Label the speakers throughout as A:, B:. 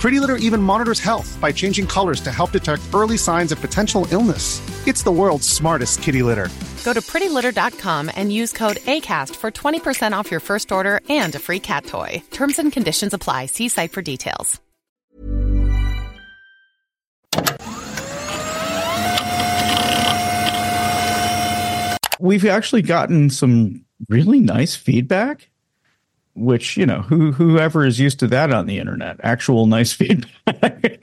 A: Pretty Litter even monitors health by changing colors to help detect early signs of potential illness. It's the world's smartest kitty litter.
B: Go to prettylitter.com and use code ACAST for 20% off your first order and a free cat toy. Terms and conditions apply. See site for details.
C: We've actually gotten some really nice feedback which you know who whoever is used to that on the internet. Actual nice feedback.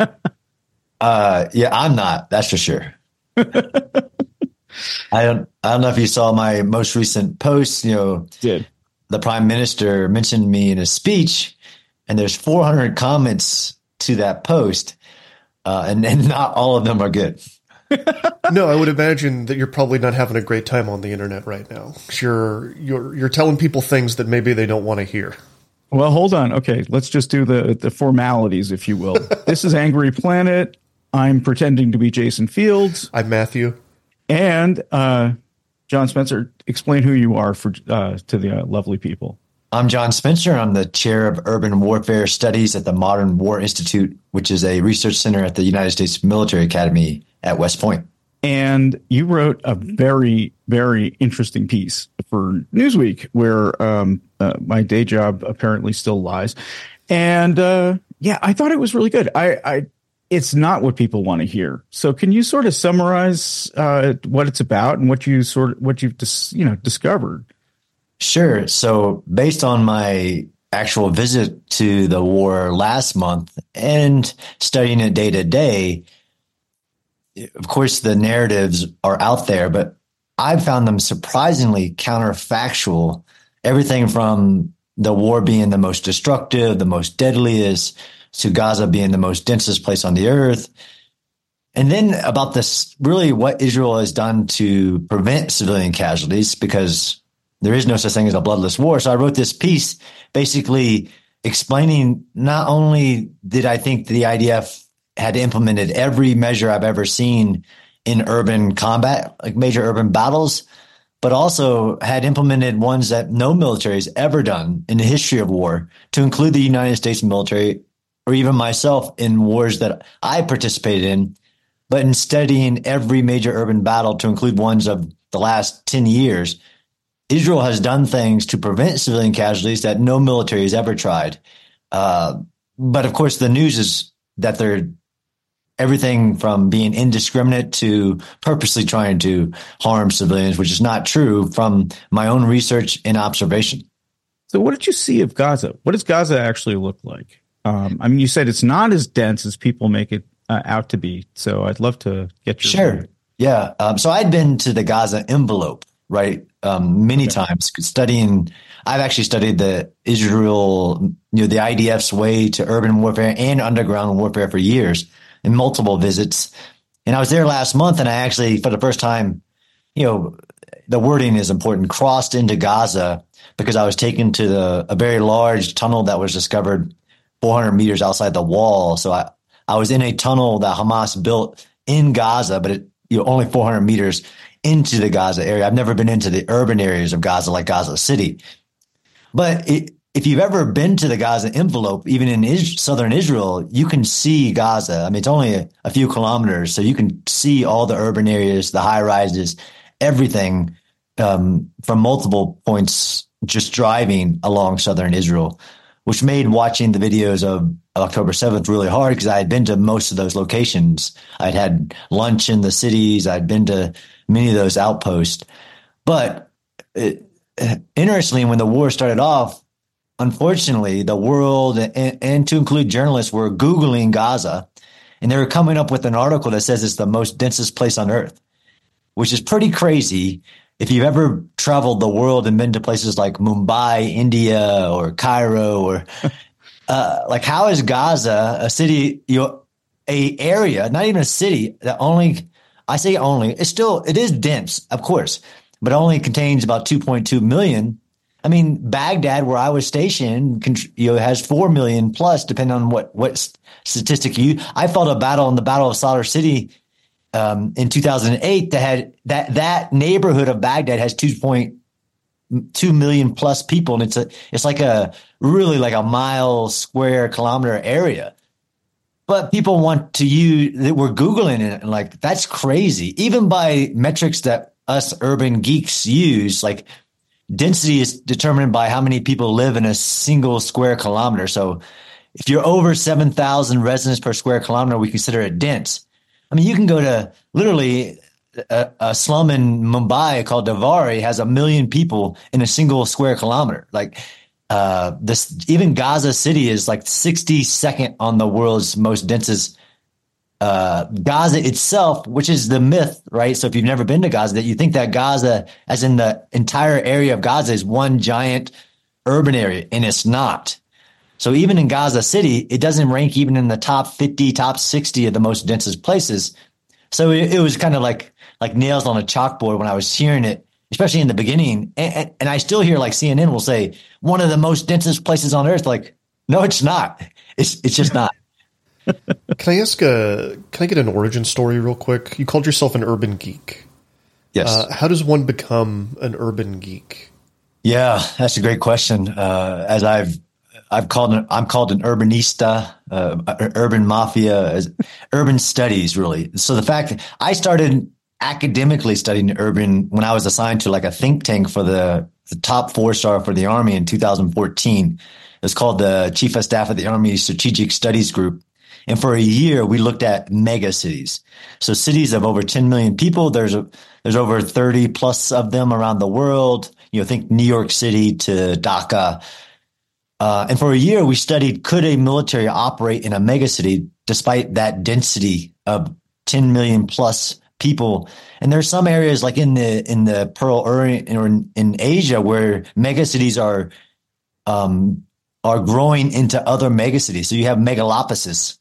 D: Uh yeah i'm not that's for sure. I don't i don't know if you saw my most recent post you know.
C: Did.
D: The prime minister mentioned me in a speech and there's 400 comments to that post uh, and, and not all of them are good
E: no, I would imagine that you're probably not having a great time on the internet right now. You're you're you're telling people things that maybe they don't want to hear.
C: Well, hold on. Okay, let's just do the the formalities, if you will. this is Angry Planet. I'm pretending to be Jason Fields.
E: I'm Matthew.
C: And uh, John Spencer, explain who you are for uh, to the uh, lovely people.
D: I'm John Spencer. I'm the chair of urban warfare studies at the Modern War Institute, which is a research center at the United States Military Academy at West Point.
C: And you wrote a very, very interesting piece for Newsweek where um, uh, my day job apparently still lies. And uh, yeah, I thought it was really good. I, I it's not what people want to hear. So can you sort of summarize uh, what it's about and what you sort of what you've dis, you know discovered?
D: Sure. So based on my actual visit to the war last month and studying it day to day, of course, the narratives are out there, but I've found them surprisingly counterfactual. Everything from the war being the most destructive, the most deadliest, to Gaza being the most densest place on the earth. And then about this, really what Israel has done to prevent civilian casualties, because there is no such thing as a bloodless war. So I wrote this piece basically explaining not only did I think the IDF had implemented every measure I've ever seen in urban combat, like major urban battles, but also had implemented ones that no military has ever done in the history of war, to include the United States military or even myself in wars that I participated in. But in studying every major urban battle to include ones of the last 10 years, Israel has done things to prevent civilian casualties that no military has ever tried. Uh, but of course, the news is that they're everything from being indiscriminate to purposely trying to harm civilians, which is not true from my own research and observation.
C: So, what did you see of Gaza? What does Gaza actually look like? Um, I mean, you said it's not as dense as people make it uh, out to be. So, I'd love to get your
D: sure. Yeah. Um, so, I'd been to the Gaza envelope, right, um, many okay. times studying. I've actually studied the Israel, you know, the IDF's way to urban warfare and underground warfare for years multiple visits. And I was there last month and I actually, for the first time, you know, the wording is important, crossed into Gaza because I was taken to the, a very large tunnel that was discovered 400 meters outside the wall. So I, I was in a tunnel that Hamas built in Gaza, but it, you know, only 400 meters into the Gaza area. I've never been into the urban areas of Gaza like Gaza City. But it, if you've ever been to the Gaza envelope, even in is- southern Israel, you can see Gaza. I mean, it's only a, a, few kilometers, so you can see all the urban areas, the high rises, everything um, from multiple points just driving along southern Israel, which made watching the videos of October 7th really hard because I had been to most of those locations. I'd had lunch in the cities, I'd been to many of those outposts. But it, interestingly, when the war started off, unfortunately, the world and, and, to include journalists were Googling Gaza and they were coming up with an article that says it's the most densest place on earth, which is pretty crazy. If you've ever traveled the world and been to places like Mumbai, India, or Cairo, or uh, like how is Gaza a city, you know, a area, not even a city that only, I say only, it's still, it is dense, of course, but only contains about 2.2 million. I mean, Baghdad, where I was stationed, you know, has 4 million plus, depending on what, what statistic you, I fought a battle in the Battle of Sadr City um, in 2008 that had that that neighborhood of Baghdad has 2.2 million plus people, and it's a it's like a really like a mile square kilometer area. But people want to use that we're googling it and like that's crazy. Even by metrics that us urban geeks use, like density is determined by how many people live in a single square kilometer. So if you're over 7,000 residents per square kilometer, we consider it dense. I mean, you can go to literally a, a, slum in Mumbai called Dharavi has a million people in a single square kilometer. Like uh, this, even Gaza City is like 62nd on the world's most densest. Uh, Gaza itself, which is the myth, right? So if you've never been to Gaza, that you think that Gaza, as in the entire area of Gaza, is one giant urban area, and it's not. So even in Gaza City, it doesn't rank even in the top 50, top 60 of the most densest places. So it, it was kind of like, like nails on a chalkboard when I was hearing it, especially in the beginning. And, and, I still hear like CNN will say one of the most densest places on earth. Like, no, it's not. It's, it's just not.
E: can I ask a, can I get an origin story real quick? You called yourself an urban geek.
D: Yes.
E: Uh, how does one become an urban geek?
D: Yeah, that's a great question. Uh, as I've I've called an, I'm called an urbanista, uh, urban mafia, urban studies really. So the fact that I started academically studying urban when I was assigned to like a think tank for the, the top four star for the army in 2014. It was called the Chief of Staff of the Army Strategic Studies Group. And for a year, we looked at mega cities. So cities of over 10 million people. There's a, there's over 30 plus of them around the world. You know, think New York City to Dhaka, uh, and for a year, we studied could a military operate in a megacity despite that density of 10 million plus people. And there are some areas like in the in the Pearl Orient or in, in Asia where megacities are um, are growing into other megacities. So you have megalopolises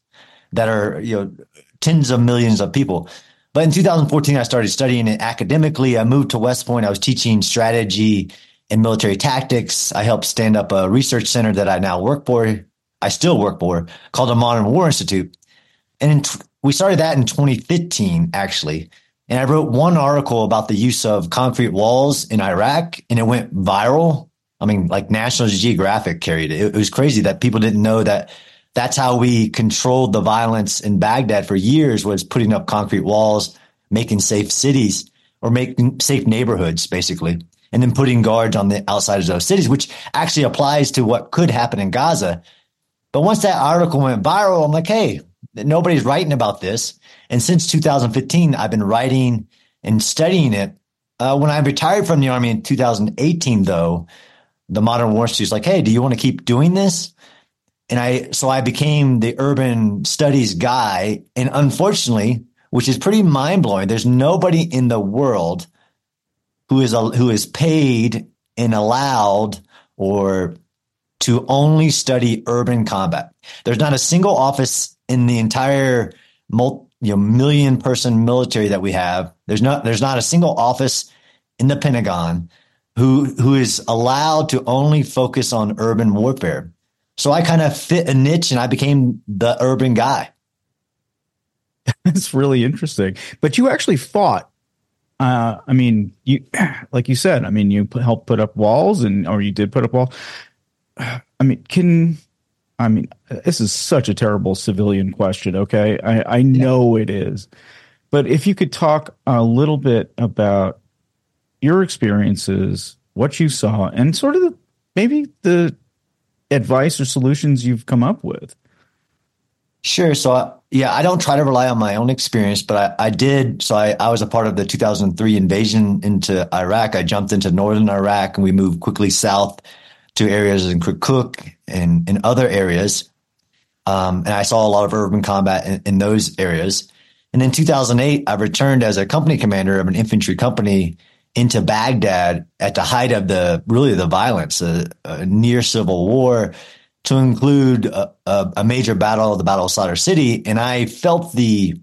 D: that are you know tens of millions of people. But in 2014, I started studying it academically. I moved to West Point. I was teaching strategy and military tactics. I helped stand up a research center that I now work for. I still work for called the Modern War Institute. And t- we started that in 2015, actually. And I wrote one article about the use of concrete walls in Iraq and it went viral. I mean, like National Geographic carried it. It was crazy that people didn't know that that's how we controlled the violence in Baghdad for years was putting up concrete walls, making safe cities or making safe neighborhoods, basically and then putting guards on the outside of those cities, which actually applies to what could happen in Gaza. But once that article went viral, I'm like, hey, nobody's writing about this. And since 2015, I've been writing and studying it. Uh, when I retired from the army in 2018, though, the Modern War Institute like, hey, do you want to keep doing this? And I, so I became the urban studies guy. And unfortunately, which is pretty mind blowing, there's nobody in the world who is a, who is paid and allowed or to only study urban combat. There's not a single office in the entire multi, you know, million person military that we have. There's not there's not a single office in the Pentagon who who is allowed to only focus on urban warfare. So I kind of fit a niche and I became the urban guy.
C: That's really interesting. But you actually fought uh, I mean, you like you said. I mean, you helped put up walls, and or you did put up wall. I mean, can I mean this is such a terrible civilian question. Okay, I I know yeah. it is, but if you could talk a little bit about your experiences, what you saw, and sort of the, maybe the advice or solutions you've come up with.
D: Sure. So, I, yeah, I don't try to rely on my own experience, but I, I did. So, I, I was a part of the 2003 invasion into Iraq. I jumped into northern Iraq and we moved quickly south to areas in Kirkuk and in other areas. Um, and I saw a lot of urban combat in, in those areas. And in 2008, I returned as a company commander of an infantry company into Baghdad at the height of the really the violence, a, a near civil war to include a, a, major battle, the Battle of Sadr City, and I felt the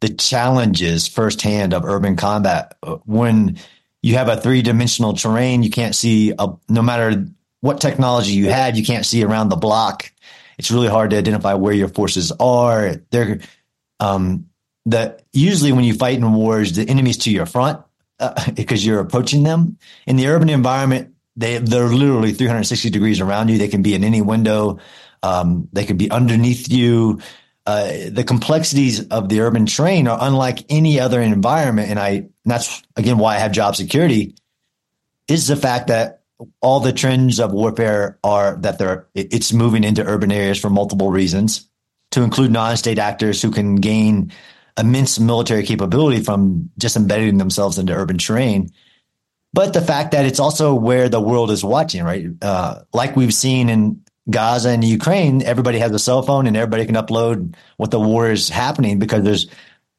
D: the challenges firsthand of urban combat when you have a three dimensional terrain. You can't see a, no matter what technology you had, you can't see around the block. It's really hard to identify where your forces are. They're um, that usually when you fight in wars, the enemy's to your front uh, because you're approaching them. In the urban environment, they they're literally 360 degrees around you. They can be in any window. Um, they could be underneath you. Uh, the complexities of the urban terrain are unlike any other environment, and I and that's again why I have job security. Is the fact that all the trends of warfare are that they're it's moving into urban areas for multiple reasons, to include non-state actors who can gain immense military capability from just embedding themselves into urban terrain but the fact that it's also where the world is watching, right? Uh, like we've seen in Gaza and Ukraine, everybody has a cell phone and everybody can upload what the war is happening because there's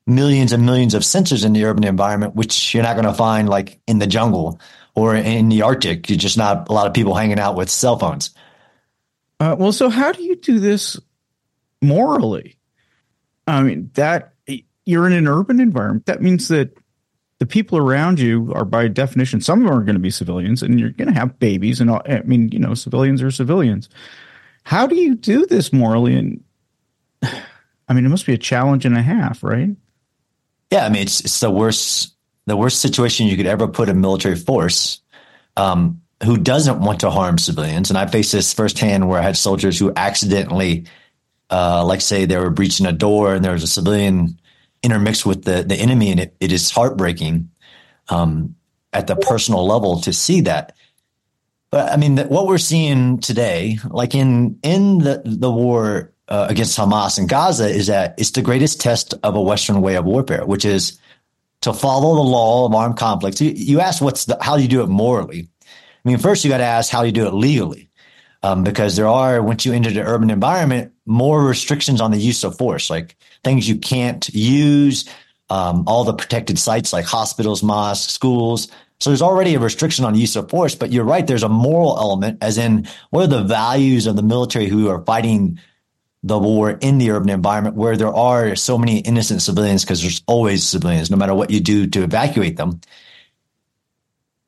D: millions and millions of sensors in the urban environment, which you're not going to find like in the jungle or in the Arctic. You're just not a lot of people hanging out with cell phones.
C: Uh, well, so how do you do this morally? I mean, that you're in an urban environment. That means that the people around you are by definition some of them are going to be civilians and you're going to have babies and all, i mean you know civilians are civilians. How do you do this morally? And i mean it must be a challenge and a half right?
D: Yeah i mean it's, it's the worst the worst situation you could ever put a military force um, who doesn't want to harm civilians. And i faced this firsthand where i had soldiers who accidentally uh, like say they were breaching a door and there was a civilian intermixed with the the enemy, and it, it is heartbreaking um, at the personal level to see that. But I mean, the, what we're seeing today, like in in the the war uh, against Hamas in Gaza, is that it's the greatest test of a Western way of warfare, which is to follow the law of armed conflict. You, you ask what's the how do you do it morally? I mean, first you got to ask how do you do it legally, um, because there are once you enter the urban environment, more restrictions on the use of force, like things you can't use, um, all the protected sites like hospitals, mosques, schools. So there's already a restriction on use of force, but you're right. There's a moral element, as in what are the values of the military who are fighting the war in the urban environment where there are so many innocent civilians because there's always civilians, no matter what you do to evacuate them.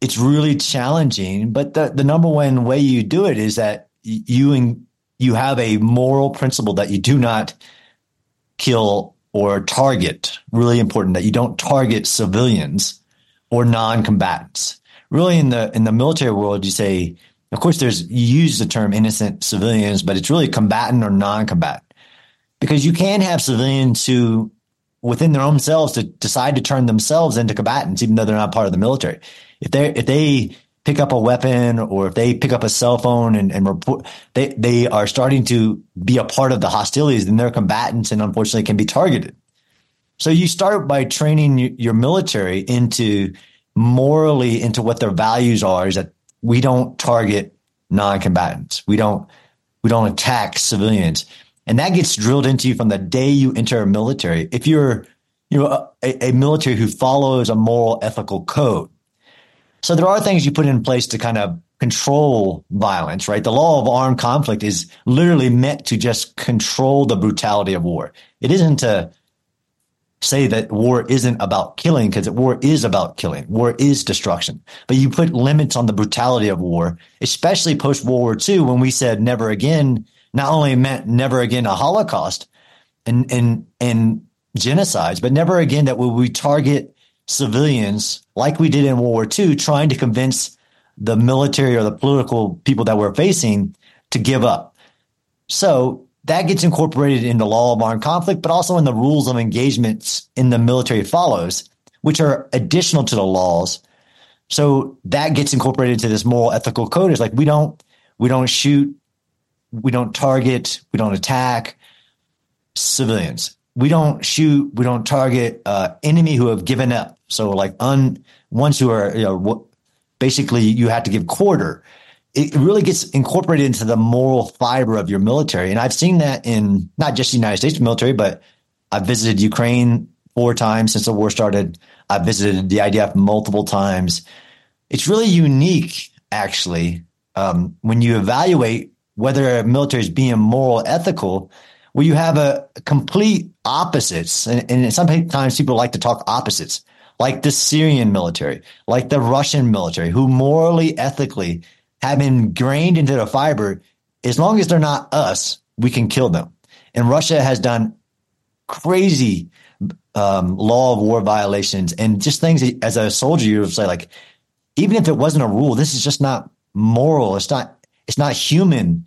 D: It's really challenging, but the, the number one way you do it is that you and you have a moral principle that you do not kill or target. Really important that you don't target civilians or non-combatants. Really, in the in the military world, you say, of course, there's you use the term innocent civilians, but it's really combatant or non-combatant because you can have civilians who, within their own selves, to decide to turn themselves into combatants, even though they're not part of the military. If they if they pick up a weapon or if they pick up a cell phone and, and report, they, they are starting to be a part of the hostilities and they're combatants and unfortunately can be targeted. So you start by training your military into morally into what their values are is that we don't target non-combatants. We don't, we don't attack civilians. And that gets drilled into you from the day you enter a military. If you're, you know, a, a military who follows a moral ethical code, so there are things you put in place to kind of control violence, right? The law of armed conflict is literally meant to just control the brutality of war. It isn't to say that war isn't about killing because war is about killing. War is destruction. But you put limits on the brutality of war, especially post World War II when we said never again, not only meant never again a Holocaust and, and, and genocides, but never again that will we target civilians, like we did in World War II, trying to convince the military or the political people that we're facing to give up. So that gets incorporated in the law of armed conflict, but also in the rules of engagements in the military follows, which are additional to the laws. So that gets incorporated into this moral ethical code. It's like we don't we don't shoot, we don't target, we don't attack civilians we don't shoot, we don't target uh, enemy who have given up. So like un ones who are you know basically you have to give quarter. It really gets incorporated into the moral fiber of your military, and I've seen that in not just the United States military, but I've visited Ukraine four times since the war started. I've visited the IDF multiple times. It's really unique, actually, um, when you evaluate whether a military is being moral, ethical, where you have a complete opposites. And, and sometimes people like to talk opposites, like the Syrian military, like the Russian military, who morally, ethically have ingrained into the fiber, as long as they're not us, we can kill them. And Russia has done crazy um, law of war violations and just things as a soldier you would say like even if it wasn't a rule this is just not moral it's not it's not human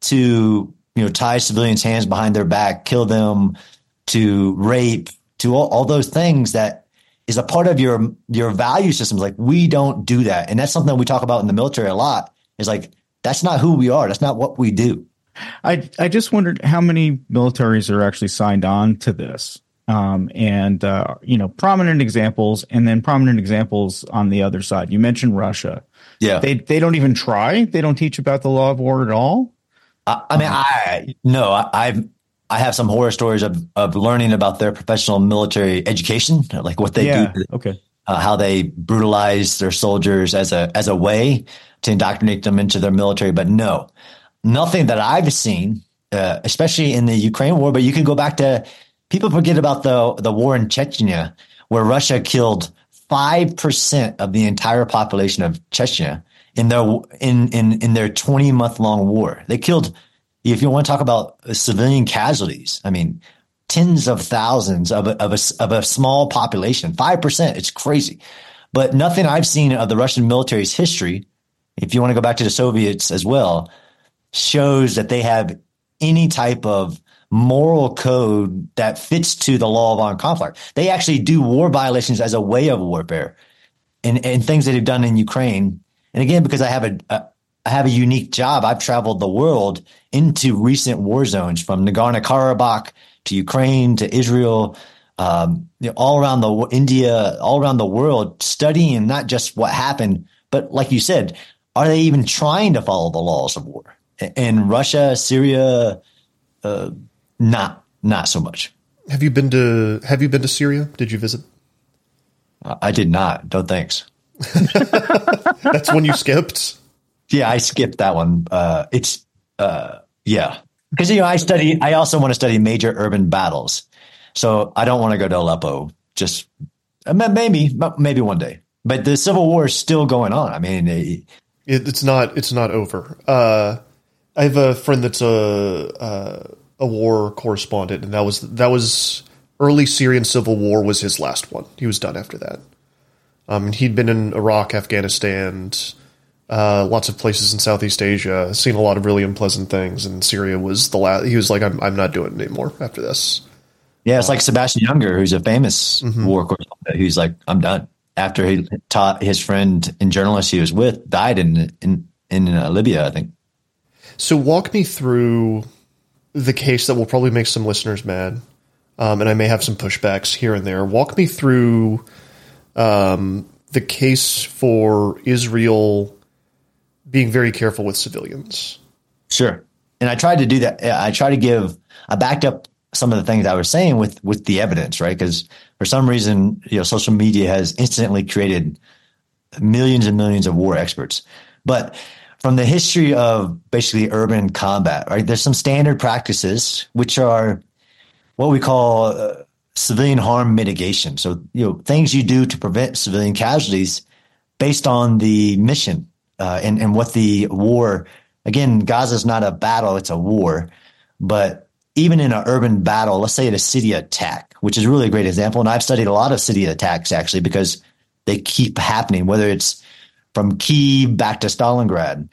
D: to you know tie civilians hands behind their back kill them to rape to all, all those things that is a part of your your value systems like we don't do that and that's something we talk about in the military a lot is like that's not who we are that's not what we do
C: I I just wondered how many militaries are actually signed on to this um, and uh, you know prominent examples, and then prominent examples on the other side. You mentioned Russia.
D: Yeah,
C: they they don't even try. They don't teach about the law of war at all.
D: I, I mean, I no, I, I've I have some horror stories of of learning about their professional military education, like what they
C: yeah,
D: do.
C: Okay.
D: Uh, how they brutalize their soldiers as a as a way to indoctrinate them into their military, but no, nothing that I've seen, uh, especially in the Ukraine war. But you can go back to people forget about the the war in Chechnya, where Russia killed five percent of the entire population of Chechnya in their in in in their twenty month long war. They killed. If you want to talk about uh, civilian casualties, I mean, tens of thousands of a, of a, of a small population. Five percent. It's crazy. But nothing I've seen of the Russian military's history, if you want to go back to the Soviets as well, shows that they have any type of moral code that fits to the law of armed conflict. They actually do war violations as a way of warfare and, and things that they've done in Ukraine. And again, because I have a, a I have a unique job. I've traveled the world into recent war zones from Nagorno Karabakh to Ukraine to Israel, um, you know, all around the India, all around the world, studying not just what happened, but like you said, are they even trying to follow the laws of war? In Russia, Syria, uh, not not so much.
E: Have you been to Have you been to Syria? Did you visit?
D: I did not. No thanks.
E: That's one you skipped.
D: Yeah, I skipped that one. Uh, it's uh, yeah, because you know I study. I also want to study major urban battles, so I don't want to go to Aleppo. Just uh, maybe maybe one day. But the civil war is still going on. I mean, it,
E: it's not it's not over. Uh, I have a friend that's a, a a war correspondent, and that was that was early Syrian civil war was his last one. He was done after that. Um, he'd been in Iraq, Afghanistan, uh, lots of places in Southeast Asia, seen a lot of really unpleasant things, and Syria was the last. He was like, "I'm I'm not doing it anymore after this."
D: Yeah, it's like Sebastian Junger, who's a famous mm-hmm. war correspondent, who's like, "I'm done." After he taught his friend and journalist he was with died in in in uh, Libya, I think.
E: So walk me through the case that will probably make some listeners mad, um, and I may have some pushbacks here and there. Walk me through um, the case for Israel being very careful with civilians.
D: Sure, and I tried to do that. I tried to give. I backed up some of the things I was saying with with the evidence, right? Because for some reason, you know, social media has instantly created millions and millions of war experts, but from the history of basically urban combat, right? There's some standard practices which are what we call uh, civilian harm mitigation. So, you know, things you do to prevent civilian casualties based on the mission uh, and, and what the war, again, Gaza is not a battle, it's a war. But even in an urban battle, let's say at a city attack, which is really a great example. And I've studied a lot of city attacks actually because they keep happening, whether it's from Kiev back to Stalingrad.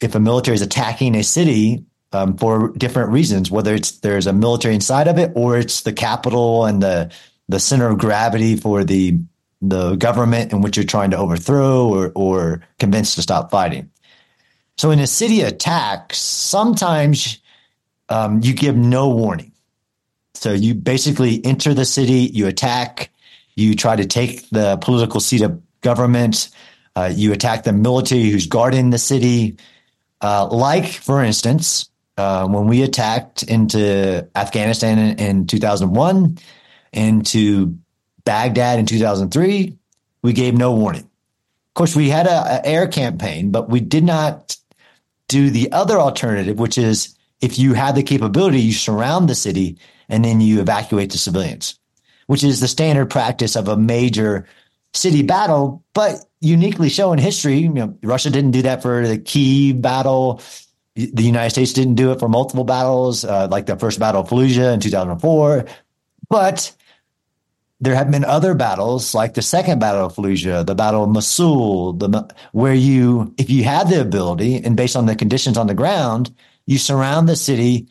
D: If a military is attacking a city um, for different reasons, whether it's there's a military inside of it or it's the capital and the the center of gravity for the the government in which you're trying to overthrow or or convince to stop fighting. So in a city attack, sometimes um, you give no warning. So you basically enter the city, you attack, you try to take the political seat of government. Uh, you attack the military who's guarding the city. Uh, like, for instance, uh, when we attacked into Afghanistan in, in 2001, into Baghdad in 2003, we gave no warning. Of course, we had an air campaign, but we did not do the other alternative, which is if you have the capability, you surround the city and then you evacuate the civilians, which is the standard practice of a major city battle, but uniquely show in history. You know, Russia didn't do that for the key battle. The United States didn't do it for multiple battles, uh, like the first battle of Fallujah in 2004. But there have been other battles, like the second battle of Fallujah, the battle of Mosul, the, where you, if you have the ability and based on the conditions on the ground, you surround the city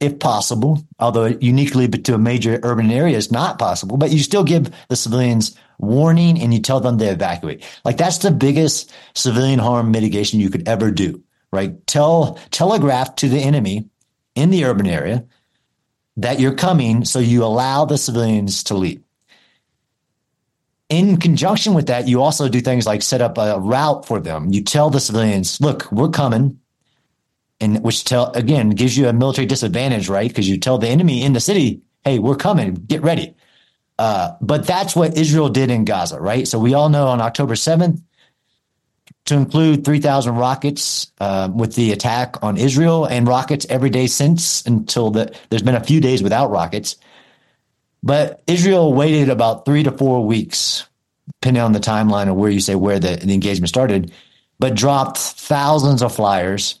D: if possible, although uniquely but to a major urban area is not possible, but you still give the civilians warning and you tell them to evacuate. Like that's the biggest civilian harm mitigation you could ever do, right? Tell, telegraph to the enemy in the urban area that you're coming so you allow the civilians to leave. In conjunction with that, you also do things like set up a route for them. You tell the civilians, look, we're coming and which tell again gives you a military disadvantage, right? Because you tell the enemy in the city, "Hey, we're coming, get ready." Uh, but that's what Israel did in Gaza, right? So we all know on October seventh, to include three thousand rockets uh, with the attack on Israel and rockets every day since until the, there's been a few days without rockets. But Israel waited about three to four weeks, depending on the timeline of where you say where the, the engagement started, but dropped thousands of flyers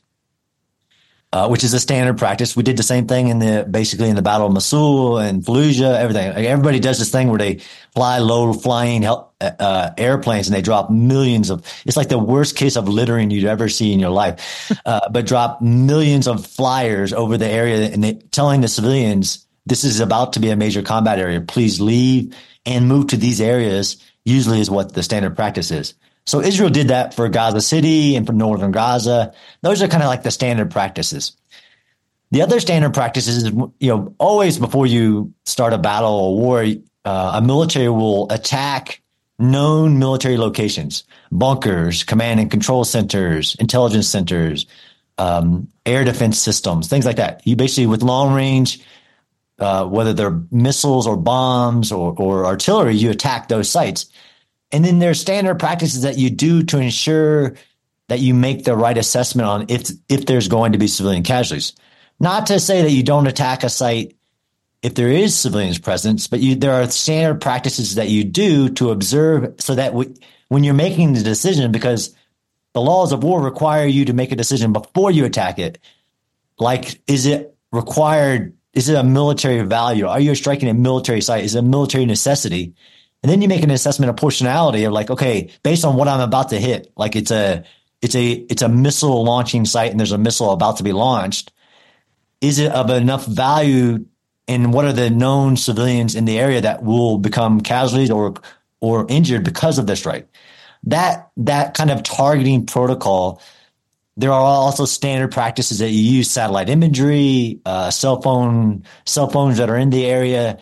D: uh, which is a standard practice. We did the same thing in the basically in the Battle of Mosul and Fallujah, everything. Like everybody does this thing where they fly low flying uh, airplanes and they drop millions of. It's like the worst case of littering you'd ever see in your life, uh, but drop millions of flyers over the area and they, telling the civilians this is about to be a major combat area. Please leave and move to these areas. Usually is what the standard practice is. So Israel did that for Gaza City and for northern Gaza. Those are kind of like the standard practices. The other standard practices is, you know, always before you start a battle or war, uh, a military will attack known military locations, bunkers, command and control centers, intelligence centers, um, air defense systems, things like that. You basically, with long range, uh, whether they're missiles or bombs or, or artillery, you attack those sites. And then there's standard practices that you do to ensure that you make the right assessment on if if there's going to be civilian casualties. Not to say that you don't attack a site if there is civilians presence, but you, there are standard practices that you do to observe so that we, when you're making the decision, because the laws of war require you to make a decision before you attack it. Like, is it required? Is it a military value? Are you striking a military site? Is it a military necessity? And then you make an assessment of proportionality of like, okay, based on what I'm about to hit, like it's a, it's a, it's a missile launching site and there's a missile about to be launched. Is it of enough value and what are the known civilians in the area that will become casualties or, or injured because of this strike? That, that kind of targeting protocol there are also standard practices that you use satellite imagery, uh, cell phone, cell phones that are in the area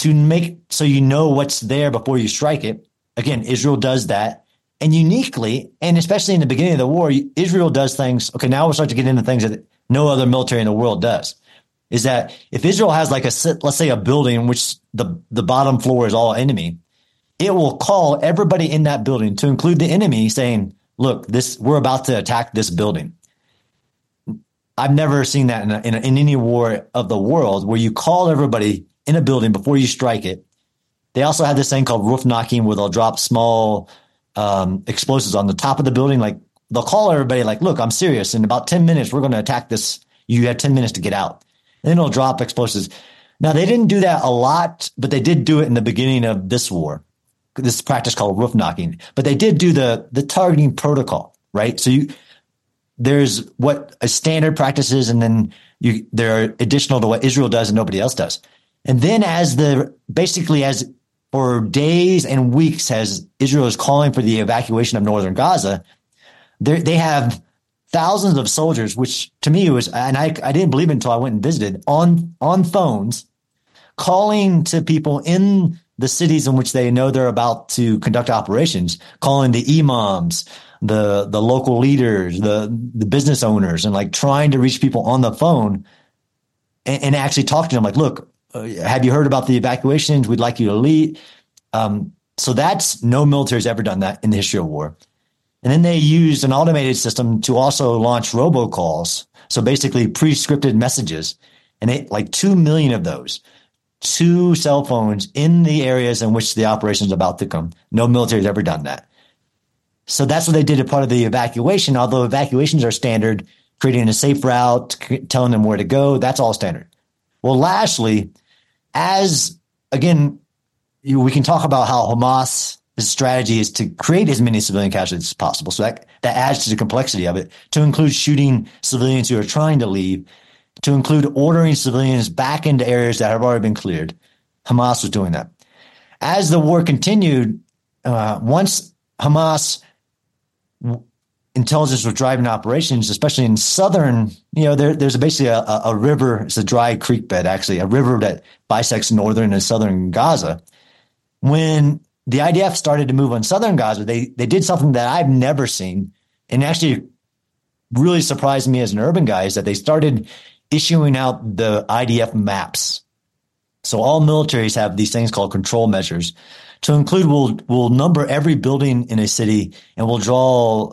D: to make so you know what's there before you strike it. Again, Israel does that. And uniquely, and especially in the beginning of the war, Israel does things. Okay, now we'll start to get into things that no other military in the world does. Is that if Israel has like a let's say a building in which the the bottom floor is all enemy, it will call everybody in that building to include the enemy, saying, "Look, this we're about to attack this building." I've never seen that in, a, in, a, in any war of the world where you call everybody in a building before you strike it. They also have this thing called roof knocking where they'll drop small um, explosives on the top of the building. Like they'll call everybody like, look, I'm serious. In about 10 minutes, we're going to attack this. You have 10 minutes to get out. And then they'll drop explosives. Now they didn't do that a lot, but they did do it in the beginning of this war. This practice called roof knocking, but they did do the, the targeting protocol, right? So you, there's what a standard practice is. And then you, there are additional to what Israel does and nobody else does. And then as the, basically as for days and weeks as Israel is calling for the evacuation of northern Gaza, they have thousands of soldiers, which to me was, and I, I didn't believe it until I went and visited on, on phones, calling to people in the cities in which they know they're about to conduct operations, calling the imams, the, the local leaders, the, the business owners, and like trying to reach people on the phone and, and actually talk to them like, look, uh, have you heard about the evacuations? We'd like you to lead. Um, so that's no military has ever done that in the history of war. And then they used an automated system to also launch robocalls. So basically pre-scripted messages and they, like 2 million of those, two cell phones in the areas in which the operation is about to come. No military has ever done that. So that's what they did as part of the evacuation. Although evacuations are standard, creating a safe route, telling them where to go, that's all standard. Well, lastly, as again, you, we can talk about how Hamas strategy is to create as many civilian casualties as possible. So that, that adds to the complexity of it to include shooting civilians who are trying to leave, to include ordering civilians back into areas that have already been cleared. Hamas was doing that. As the war continued, uh, once Hamas intelligence was driving operations, especially in southern, you know, there, there's basically a, a, river, it's a dry creek bed, actually, a river that bisects northern and southern Gaza. When the IDF started to move on southern Gaza, they, they did something that I've never seen and actually really surprised me as an urban guy is that they started issuing out the IDF maps. So all militaries have these things called control measures. To include, we'll we'll number every building in a city, and we'll draw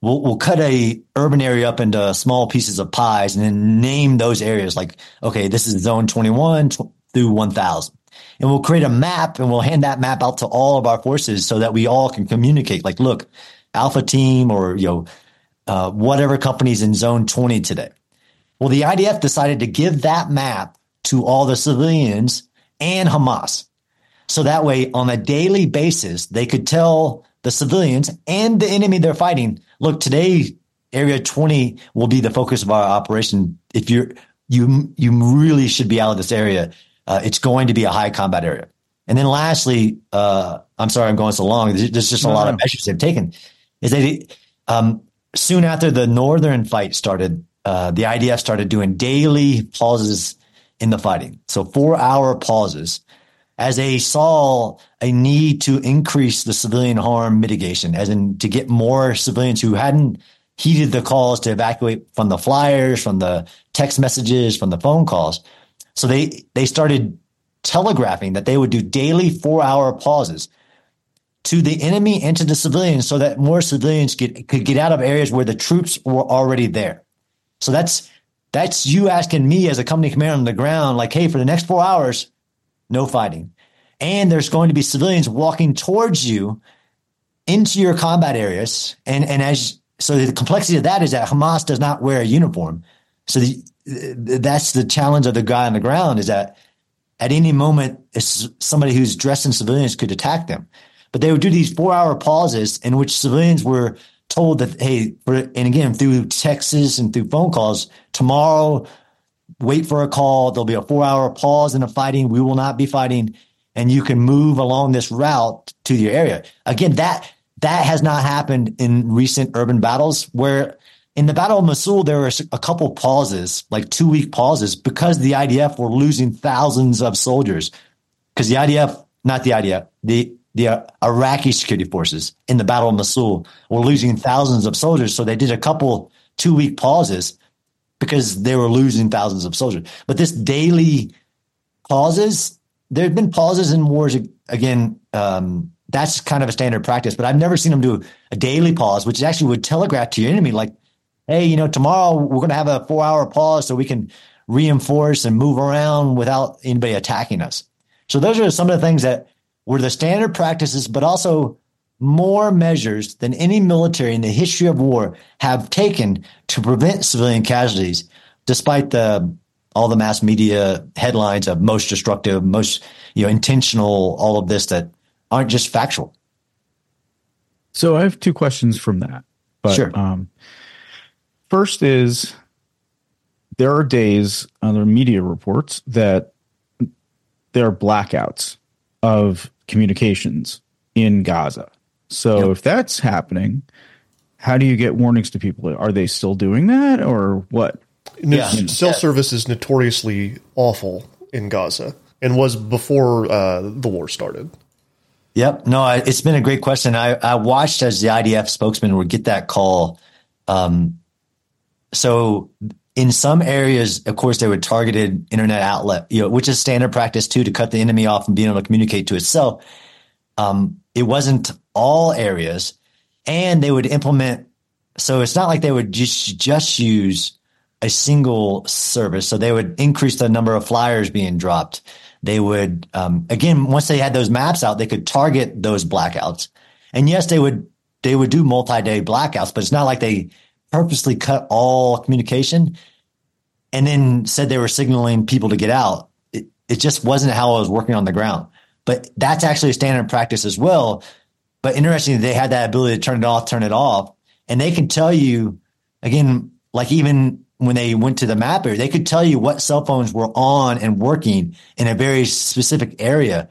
D: we'll we'll cut a urban area up into small pieces of pies and then name those areas like okay this is zone 21 through 1000 and we'll create a map and we'll hand that map out to all of our forces so that we all can communicate like look alpha team or you know uh, whatever companies in zone 20 today well the idf decided to give that map to all the civilians and hamas so that way on a daily basis they could tell the civilians and the enemy they're fighting look, today Area 20 will be the focus of our operation. If you're you you really should be out of this area. Uh, it's going to be a high combat area. And then lastly, uh, I'm sorry I'm going so long. There's just a no, lot no. of measures they've taken. Is that um, soon after the northern fight started, uh, the IDF started doing daily pauses in the fighting. So four hour pauses as they saw a need to increase the civilian harm mitigation, as in to get more civilians who hadn't heeded the calls to evacuate from the flyers, from the text messages, from the phone calls. So they, they started telegraphing that they would do daily four hour pauses to the enemy and to the civilians so that more civilians get, could get out of areas where the troops were already there. So that's, that's you asking me as a company commander on the ground, like, Hey, for the next four hours, no fighting. And there's going to be civilians walking towards you into your combat areas. And, and as, so the complexity of that is that Hamas does not wear a uniform. So the, that's the challenge of the guy on the ground is that at any moment, somebody who's dressed in civilians could attack them. But they would do these four hour pauses in which civilians were told that, hey, and again, through texts and through phone calls, tomorrow wait for a call. There'll be a four hour pause in the fighting. We will not be fighting. And you can move along this route to your area. Again, that, that has not happened in recent urban battles where in the Battle of Mosul, there were a couple pauses, like two week pauses, because the IDF were losing thousands of soldiers. Because the IDF, not the IDF, the the Iraqi security forces in the Battle of Mosul were losing thousands of soldiers. So they did a couple two week pauses because they were losing thousands of soldiers. But this daily pauses, there have been pauses in wars again. Um, that's kind of a standard practice, but I've never seen them do a daily pause, which actually would telegraph to your enemy, like, hey, you know, tomorrow we're going to have a four hour pause so we can reinforce and move around without anybody attacking us. So those are some of the things that were the standard practices, but also more measures than any military in the history of war have taken to prevent civilian casualties, despite the all the mass media headlines of most destructive, most you know intentional, all of this that aren't just factual.
C: So I have two questions from that. But,
D: sure.
C: Um, first is there are days on the media reports that there are blackouts of communications in Gaza. So yep. if that's happening, how do you get warnings to people? Are they still doing that or what?
E: Yeah. Cell service is notoriously awful in Gaza and was before uh, the war started.
D: Yep. No, I, it's been a great question. I, I watched as the IDF spokesman would get that call. Um, so in some areas, of course, they would targeted internet outlet, you know, which is standard practice too, to cut the enemy off and being able to communicate to itself. Um, it wasn't all areas. and they would implement. So it's not like they would just just use a single service. So they would increase the number of flyers being dropped. They would um, again once they had those maps out, they could target those blackouts. And yes, they would they would do multi-day blackouts, but it's not like they purposely cut all communication and then said they were signaling people to get out. It, it just wasn't how I was working on the ground. But that's actually a standard practice as well. But interestingly, they had that ability to turn it off, turn it off. And they can tell you, again, like even when they went to the mapper, they could tell you what cell phones were on and working in a very specific area.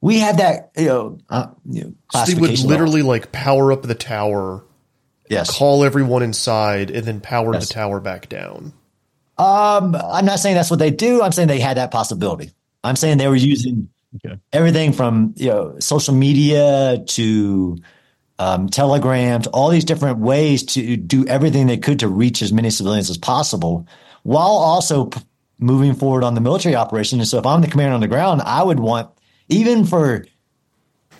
D: We had that, you know, uh, you know
E: So they would literally like power up the tower,
D: yes.
E: call everyone inside, and then power
D: Yes.
E: the tower back down.
D: Um, I'm not saying that's what they do. I'm saying they had that possibility. I'm saying they were using
C: Okay.
D: everything from you know social media to um, Telegram to all these different ways to do everything they could to reach as many civilians as possible, while also p- moving forward on the military operation. And so, if I'm the commander on the ground, I would want even for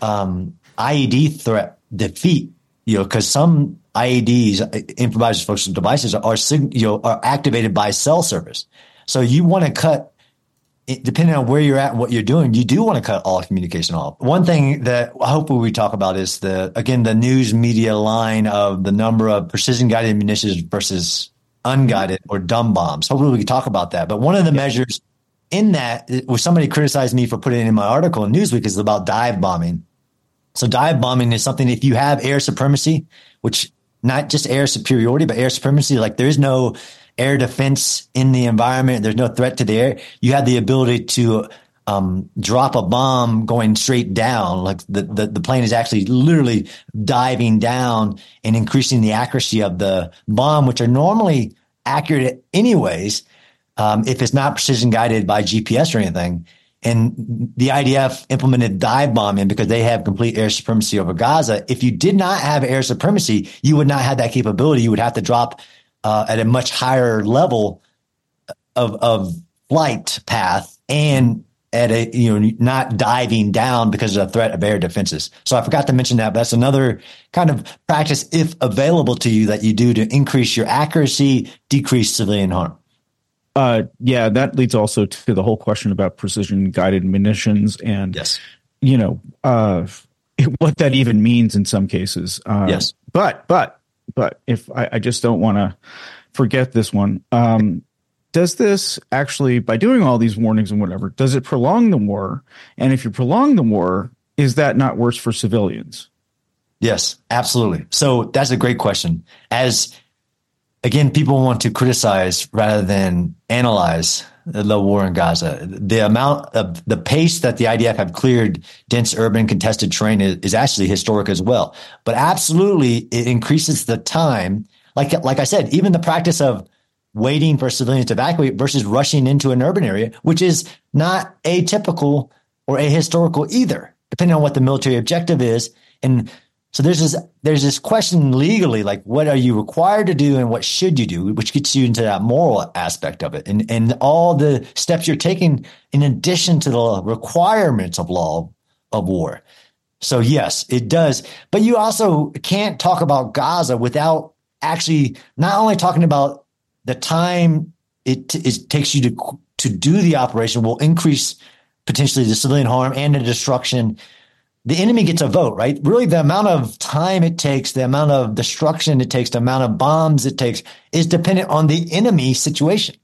D: um, IED threat defeat, you know, because some IEDs, uh, improvised explosive devices, are you know are activated by cell service. So you want to cut, depending on where you're at and what you're doing, you do want to cut all communication off. One thing that I hopefully we talk about is the again the news media line of the number of precision guided munitions versus unguided or dumb bombs. Hopefully we can talk about that. But one of the measures in that, where somebody criticized me for putting it in my article in Newsweek, is about dive bombing. So dive bombing is something if you have air supremacy, which not just air superiority, but air supremacy, like there's no air defense in the environment. There's no threat to the air. You have the ability to um, drop a bomb going straight down. Like the, the, the plane is actually literally diving down and increasing the accuracy of the bomb, which are normally accurate anyways. Um, if it's not precision guided by GPS or anything. And the IDF implemented dive bombing because they have complete air supremacy over Gaza. If you did not have air supremacy, you would not have that capability. You would have to drop uh, at a much higher level of of flight path and at a you know not diving down because of the threat of air defenses. So I forgot to mention that. But that's another kind of practice, if available to you, that you do to increase your accuracy, decrease civilian harm.
C: Uh, yeah, that leads also to the whole question about precision guided munitions and
D: Yes.
C: you know uh, what that even means in some cases. Uh,
D: Yes.
C: but but but if I, I just don't want to forget this one. Um, does this actually, by doing all these warnings and whatever, does it prolong the war? And if you prolong the war, is that not worse for civilians?
D: Yes, absolutely. So that's a great question. As again, people want to criticize rather than analyze the war in Gaza. The amount of the pace that the IDF have cleared dense urban contested terrain is, is actually historic as well. But absolutely, it increases the time. Like like I said, even the practice of waiting for civilians to evacuate versus rushing into an urban area, which is not atypical or ahistorical either, depending on what the military objective is. And so there's this there's this question legally, like what are you required to do and what should you do, which gets you into that moral aspect of it, and and all the steps you're taking in addition to the requirements of law of war. So yes, it does, but you also can't talk about Gaza without actually not only talking about the time it, it takes you to to do the operation will increase potentially the civilian harm and the destruction. The enemy gets a vote, right? Really, the amount of time it takes, the amount of destruction it takes, the amount of bombs it takes is dependent on the enemy situation,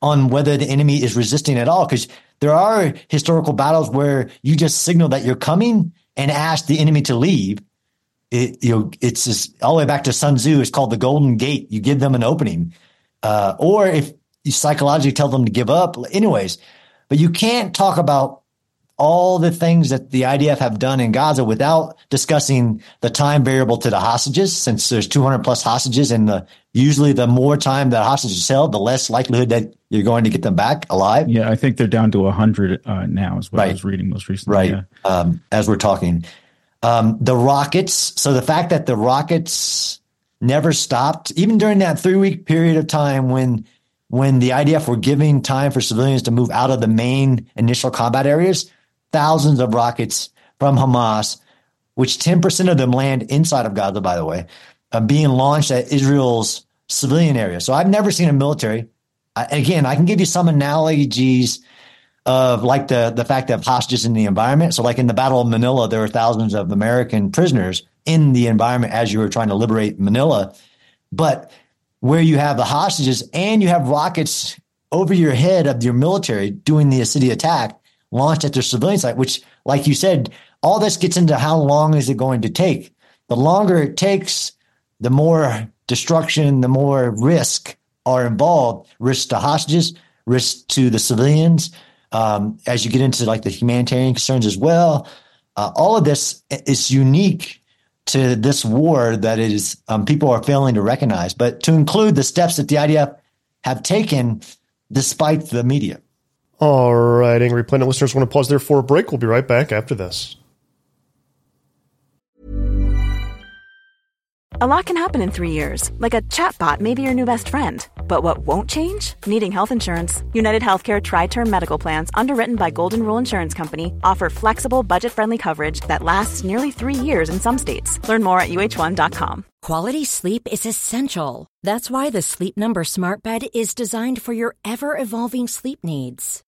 D: on whether the enemy is resisting at all. Because there are historical battles where you just signal that you're coming and ask the enemy to leave. It, you know, it's just all the way back to Sun Tzu. It's called the Golden Gate. You give them an opening, uh, or if you psychologically tell them to give up. Anyways, but you can't talk about all the things that the IDF have done in Gaza without discussing the time variable to the hostages, since there's 200 plus hostages, and the usually the more time that hostage is held, the less likelihood that you're going to get them back alive.
C: Yeah, I think they're down to 100 uh, now, is what I was reading most recently.
D: right?
C: Yeah.
D: Um, as we're talking, um, the rockets. So the fact that the rockets never stopped, even during that three week period of time when when the IDF were giving time for civilians to move out of the main initial combat areas, thousands of rockets from Hamas which 10% of them land inside of Gaza, by the way, uh, being launched at Israel's civilian area. So I've never seen a military. I, again, I can give you some analogies of like the the fact of hostages in the environment. So like in the Battle of Manila, there were thousands of American prisoners in the environment as you were trying to liberate Manila. But where you have the hostages and you have rockets over your head of your military doing the city attack launched at their civilian site, which, like you said, all this gets into how long is it going to take. The longer it takes, the more destruction, the more risk are involved. Risk to hostages, risk to the civilians. Um, as you get into like the humanitarian concerns as well, uh, all of this is unique to this war that is um, people are failing to recognize. But to include the steps that the IDF have taken despite the media.
E: All right, Angry Planet listeners want to pause there for a break. We'll be right back after this.
F: A lot can happen in three years, like a chatbot may be your new best friend. But what won't change? Needing health insurance. United Healthcare Tri Term Medical Plans, underwritten by Golden Rule Insurance Company, offer flexible, budget friendly coverage that lasts nearly three years in some states. Learn more at uh1.com.
G: Quality sleep is essential. That's why the Sleep Number Smart Bed is designed for your ever evolving sleep needs.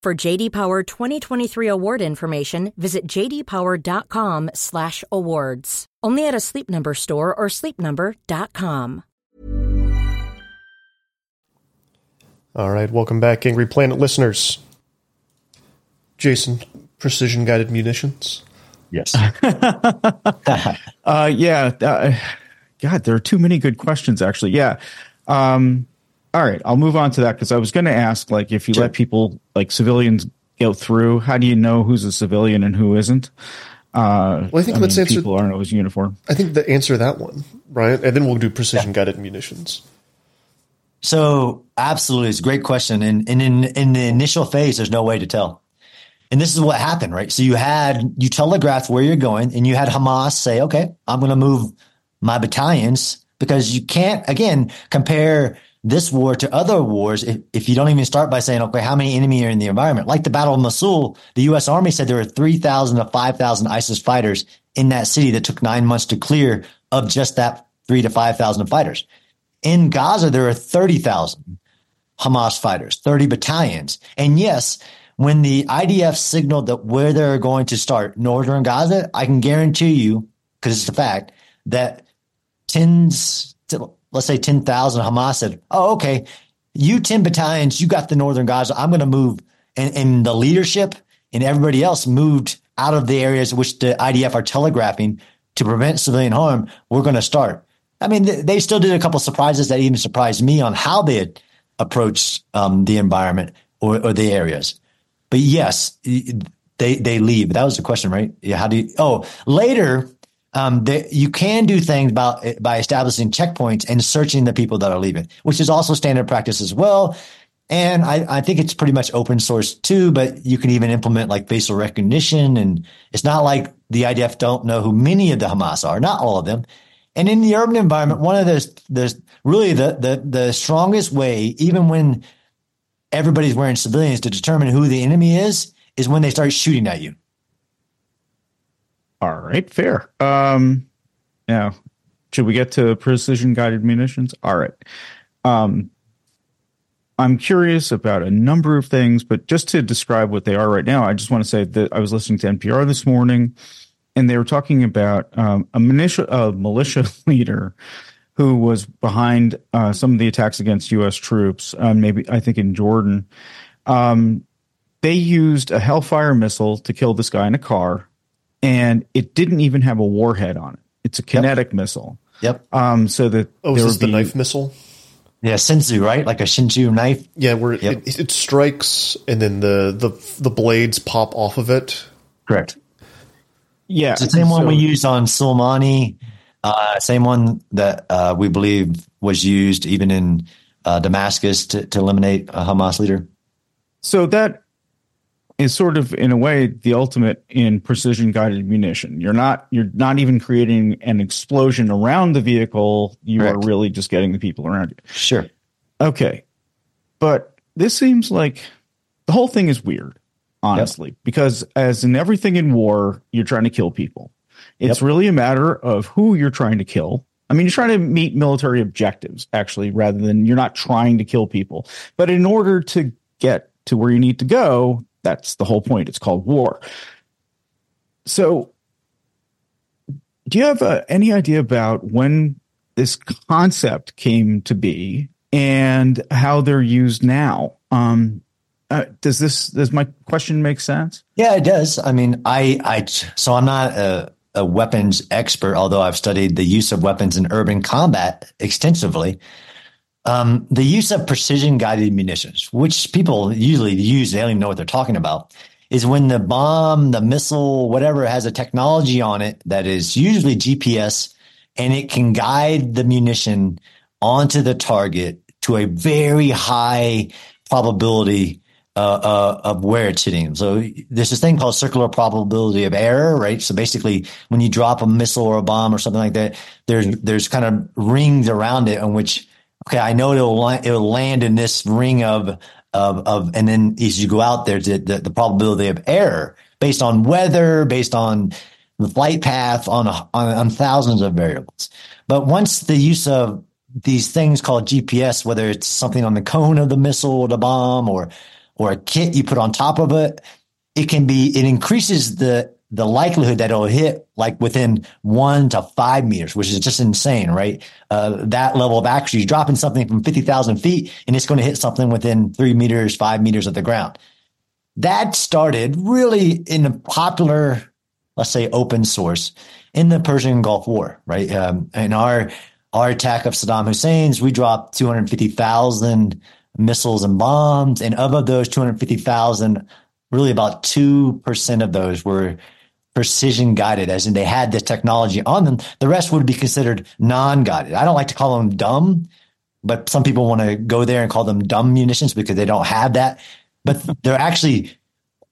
G: For JD Power 2023 award information, visit jdpower.com/awards. Only at a Sleep Number store or sleepnumber.com.
E: All right, welcome back, Angry Planet listeners. Jason, precision guided munitions.
D: Yes.
C: Uh, yeah. Uh, God, there are too many good questions, actually. Yeah. Um, all right. I'll move on to that because I was going to ask, like, if you
D: Sure.
C: let people, like civilians, go through, how do you know who's a civilian and who isn't? Uh,
E: Well, I think let's
C: mean,
E: answer-
C: people aren't always uniform.
E: I think the answer that one, right? And then we'll do precision guided munitions.
D: So absolutely, it's a great question. And, and in, in the initial phase, there's no way to tell. And this is what happened, right? So you had, you telegraphed where you're going and you had Hamas say, okay, I'm going to move my battalions because you can't, again, compare this war to other wars if, if you don't even start by saying, okay, how many enemy are in the environment? Like the Battle of Mosul, the U.S. Army said there were 3,000 to 5,000 ISIS fighters in that city that took nine months to clear of just that three to 5,000 fighters. In Gaza, there are 30,000 Hamas fighters, 30 battalions. And yes, when the IDF signaled that where they're going to start, northern Gaza, I can guarantee you, because it's a fact, that tens, to, let's say 10,000 Hamas said, oh, okay, you 10 battalions, you got the northern Gaza. I'm going to move. And, and the leadership and everybody else moved out of the areas which the IDF are telegraphing to prevent civilian harm. We're going to start. I mean, th- they still did a couple surprises that even surprised me on how they had approached um, the environment or, or the areas. But yes, they they leave. That was the question, right? Yeah. How do you? Oh, later, um, they, you can do things about by establishing checkpoints and searching the people that are leaving, which is also standard practice as well. And I, I think it's pretty much open source too, but you can even implement like facial recognition. And it's not like the IDF don't know who many of the Hamas are, not all of them. And in the urban environment, one of the, the really the, the, the strongest way, even when everybody's wearing civilians to determine who the enemy is, is when they start shooting at you.
C: All right, fair. Um, now, should we get to precision guided munitions? All right. Um, I'm curious about a number of things, but just to describe what they are right now, I just want to say that I was listening to NPR this morning, and they were talking about um, a militia, a militia leader who was behind uh, some of the attacks against U.S. troops, uh, maybe I think in Jordan. Um, they used a Hellfire missile to kill this guy in a car, and it didn't even have a warhead on it. It's a kinetic missile.
D: Yep.
C: Um, so that
E: Oh,
C: there
E: is this
C: would
E: the knife missile?
D: Yeah, Ginsu, right? Like a Ginsu knife.
E: Yeah, where it,
D: Yep.
E: it, it strikes and then the, the the blades pop off of it.
D: Correct.
C: Yeah,
D: It's the same one
C: so-
D: we used on Soleimani. Uh, same one that uh, we believe was used even in uh, Damascus to, to eliminate a Hamas leader.
C: So that is sort of in a way the ultimate in precision guided munition. You're not you're not even creating an explosion around the vehicle. You Correct. are really just getting the people around you.
D: Sure.
C: Okay. But this seems like the whole thing is weird, honestly, yep. because as in everything in war, you're trying to kill people. It's yep. really a matter of who you're trying to kill. I mean, you're trying to meet military objectives, actually, rather than you're not trying to kill people. But in order to get to where you need to go, that's the whole point. It's called war. So, do you have uh, any idea about when this concept came to be and how they're used now? Um, uh, does this does my question make sense?
D: Yeah, it does. I mean, I I so I'm not a, a weapons expert, although I've studied the use of weapons in urban combat extensively. Um, the use of precision guided munitions, which people usually use, they don't even know what they're talking about, is when the bomb, the missile, whatever has a technology on it that is usually GPS and it can guide the munition onto the target to a very high probability uh, uh, of where it's hitting. So there's this thing called circular probability of error, right? So basically, when you drop a missile or a bomb or something like that, there's there's kind of rings around it on which okay, I know it'll it'll land in this ring of of of, and then as you go out there, the, the, the probability of error based on weather, based on the flight path, on, on on thousands of variables. But once the use of these things called GPS, whether it's something on the cone of the missile or the bomb or or a kit you put on top of it, it can be it increases the the likelihood that it'll hit like within one to five meters, which is just insane, right? Uh, that level of accuracy, you're dropping something from 50,000 feet and it's going to hit something within three meters, five meters of the ground. That started really in a popular, let's say open source in the Persian Gulf War, right? Um, in our, our attack of Saddam Hussein's, we dropped 250,000 missiles and bombs. And of those 250,000, really about 2% of those were precision guided, as in they had this technology on them. The rest would be considered non guided. I don't like to call them dumb, but some people want to go there and call them dumb munitions because they don't have that. But they're actually,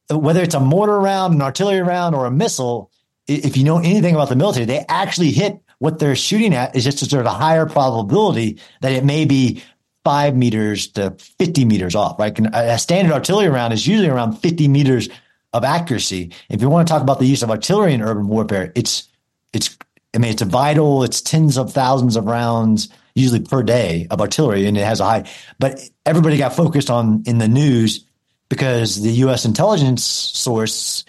D: whether it's a mortar round, an artillery round, or a missile, if you know anything about the military, they actually hit what they're shooting at is just a sort of a higher probability that it may be five meters to 50 meters off, right? A standard artillery round is usually around 50 meters of accuracy. If you want to talk about the use of artillery in urban warfare, it's it's I mean it's a vital. It's tens of thousands of rounds usually per day of artillery, and it has a high. But everybody got focused on in the news because the U.S. intelligence source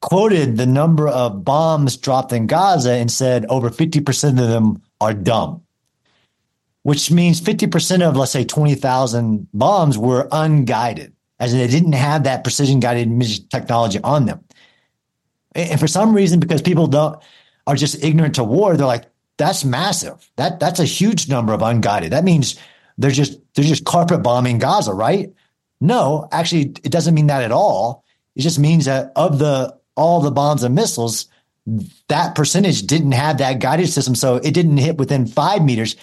D: quoted the number of bombs dropped in Gaza and said over fifty percent of them are dumb which means 50% of, let's say, 20,000 bombs were unguided as they didn't have that precision guided technology on them. And for some reason, because people don't are just ignorant to war, they're like, that's massive. That that's a huge number of unguided. That means they're just they're just carpet bombing Gaza, right? No, actually, it doesn't mean that at all. It just means that of the all the bombs and missiles, that percentage didn't have that guided system, so it didn't hit within five meters.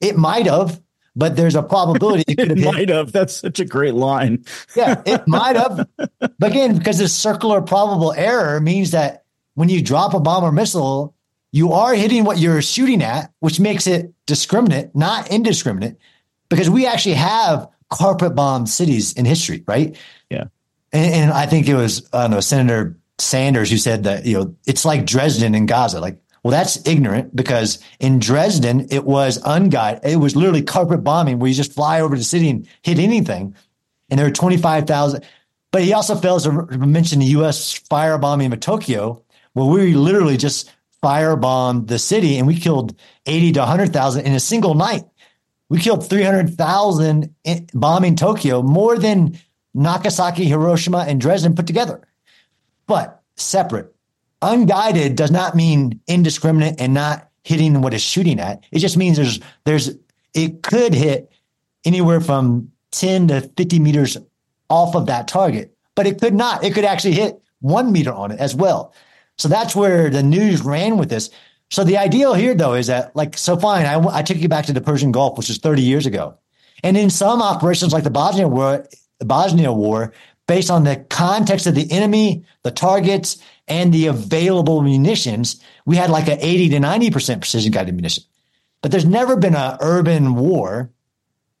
D: It might have, but there's a probability
C: it could have. might have. That's such a great line.
D: yeah, it might have. But again, because this circular probable error means that when you drop a bomb or missile, you are hitting what you're shooting at, which makes it discriminate, not indiscriminate, because we actually have carpet bomb cities in history, right?
C: Yeah.
D: And, and I think it was, I don't know, Senator Sanders who said that, you know, it's like Dresden in Gaza. Like well, that's ignorant because in Dresden, it was unguided. It was literally carpet bombing where you just fly over the city and hit anything. And there were 25,000. But he also fails to mention the U.S. firebombing of Tokyo, where we literally just firebombed the city and we killed 80 to 100,000 in a single night. We killed 300,000 bombing Tokyo, more than Nagasaki, Hiroshima, and Dresden put together. But separate unguided does not mean indiscriminate and not hitting what it's shooting at. It just means there's there's it could hit anywhere from 10 to 50 meters off of that target, but it could not. It could actually hit one meter on it as well. So that's where the news ran with this. So the ideal here, though, is that like, so fine, I, I took you back to the Persian Gulf, which is 30 years ago. And in some operations like the Bosnia War, the Bosnia War, based on the context of the enemy, the targets, and the available munitions, we had like an 80 to 90% precision guided munition. But there's never been an urban war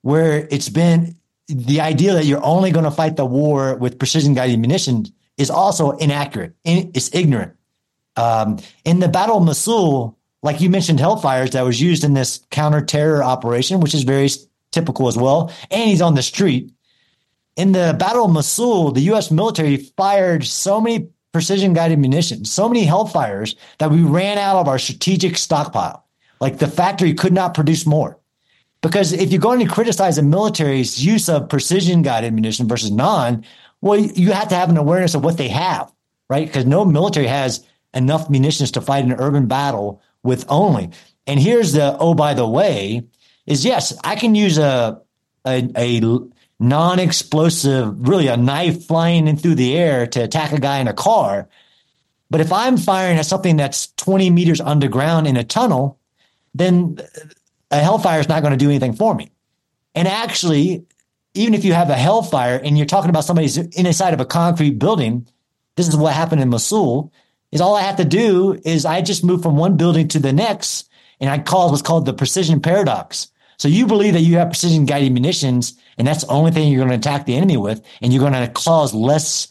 D: where it's been the idea that you're only going to fight the war with precision guided munitions is also inaccurate. It's ignorant. Um, in the Battle of Mosul, like you mentioned, Hellfires that was used in this counter terror operation, which is very typical as well. And he's on the street. In the Battle of Mosul, the U.S. military fired so many precision guided munitions, so many Hellfires that we ran out of our strategic stockpile. Like the factory could not produce more. Because if you're going to criticize the military's use of precision guided munition versus non, well, you have to have an awareness of what they have, right? Because no military has enough munitions to fight an urban battle with only. And here's the oh, by the way, is yes, I can use a a, a non-explosive, really a knife flying in through the air to attack a guy in a car. But if I'm firing at something that's 20 meters underground in a tunnel, then a hellfire is not going to do anything for me. And actually, even if you have a hellfire and you're talking about somebody's inside of a concrete building, this is what happened in Mosul. Is all I have to do is I just move from one building to the next, and I call what's called the precision paradox. So you believe that you have precision guided munitions, and that's the only thing you're going to attack the enemy with, and you're going to cause less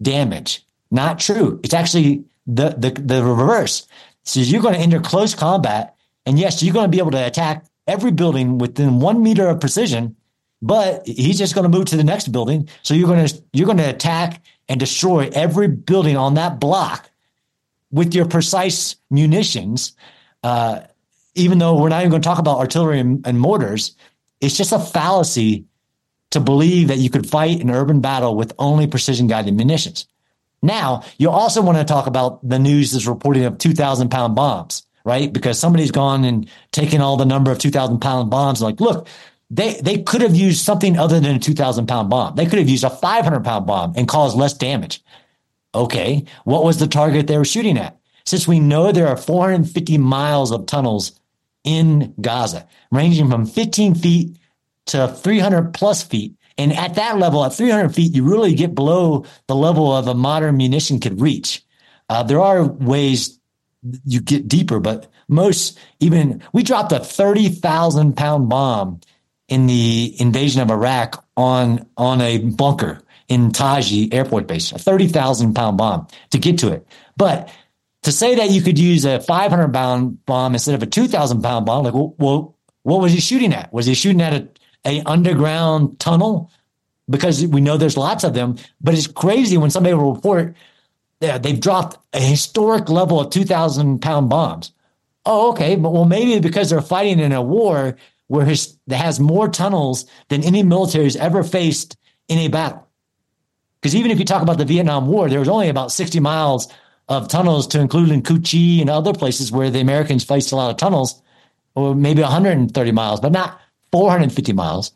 D: damage. Not true. It's actually the the, the reverse. So you're going to enter close combat, and yes, you're going to be able to attack every building within one meter of precision, but he's just going to move to the next building. So you're going to you're going to attack and destroy every building on that block with your precise munitions. Uh, even though we're not even going to talk about artillery and, and mortars, it's just a fallacy to believe that you could fight an urban battle with only precision guided munitions. Now, you also want to talk about the news that's reporting of 2,000 pound bombs, right? Because somebody's gone and taken all the number of 2,000 pound bombs. Like, look, they, they could have used something other than a 2,000 pound bomb. They could have used a 500 pound bomb and caused less damage. Okay. What was the target they were shooting at? Since we know there are 450 miles of tunnels in Gaza, ranging from 15 feet to 300 plus feet. And at that level, at 300 feet, you really get below the level of a modern munition could reach. Uh, there are ways you get deeper, but most even we dropped a 30,000 pound bomb in the invasion of Iraq on, on a bunker in Taji airport base, a 30,000 pound bomb to get to it. But to say that you could use a 500 pound bomb instead of a 2,000 pound bomb, like, well, well, what was he shooting at? Was he shooting at a, a underground tunnel? Because we know there's lots of them, but it's crazy when somebody will report that they've dropped a historic level of 2,000 pound bombs. Oh, okay. But well, maybe because they're fighting in a war where his, that has more tunnels than any military has ever faced in a battle. Because even if you talk about the Vietnam War, there was only about 60 miles of tunnels to include in Cu and other places where the Americans faced a lot of tunnels, or maybe 130 miles, but not 450 miles.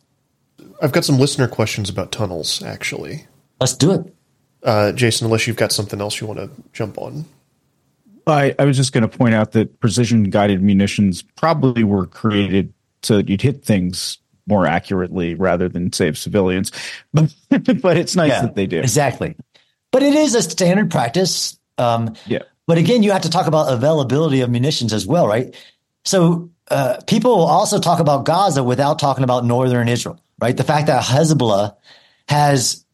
E: I've got some listener questions about tunnels, actually.
D: Let's do it.
E: Uh, Jason, unless you've got something else you want to jump on.
C: I, I was just going to point out that precision guided munitions probably were created so that you'd hit things more accurately rather than save civilians. But but it's nice yeah, that they do.
D: Exactly. But it is a standard practice. Um, yeah. But again, you have to talk about availability of munitions as well, right? So uh, people also talk about Gaza without talking about northern Israel, right? The fact that Hezbollah has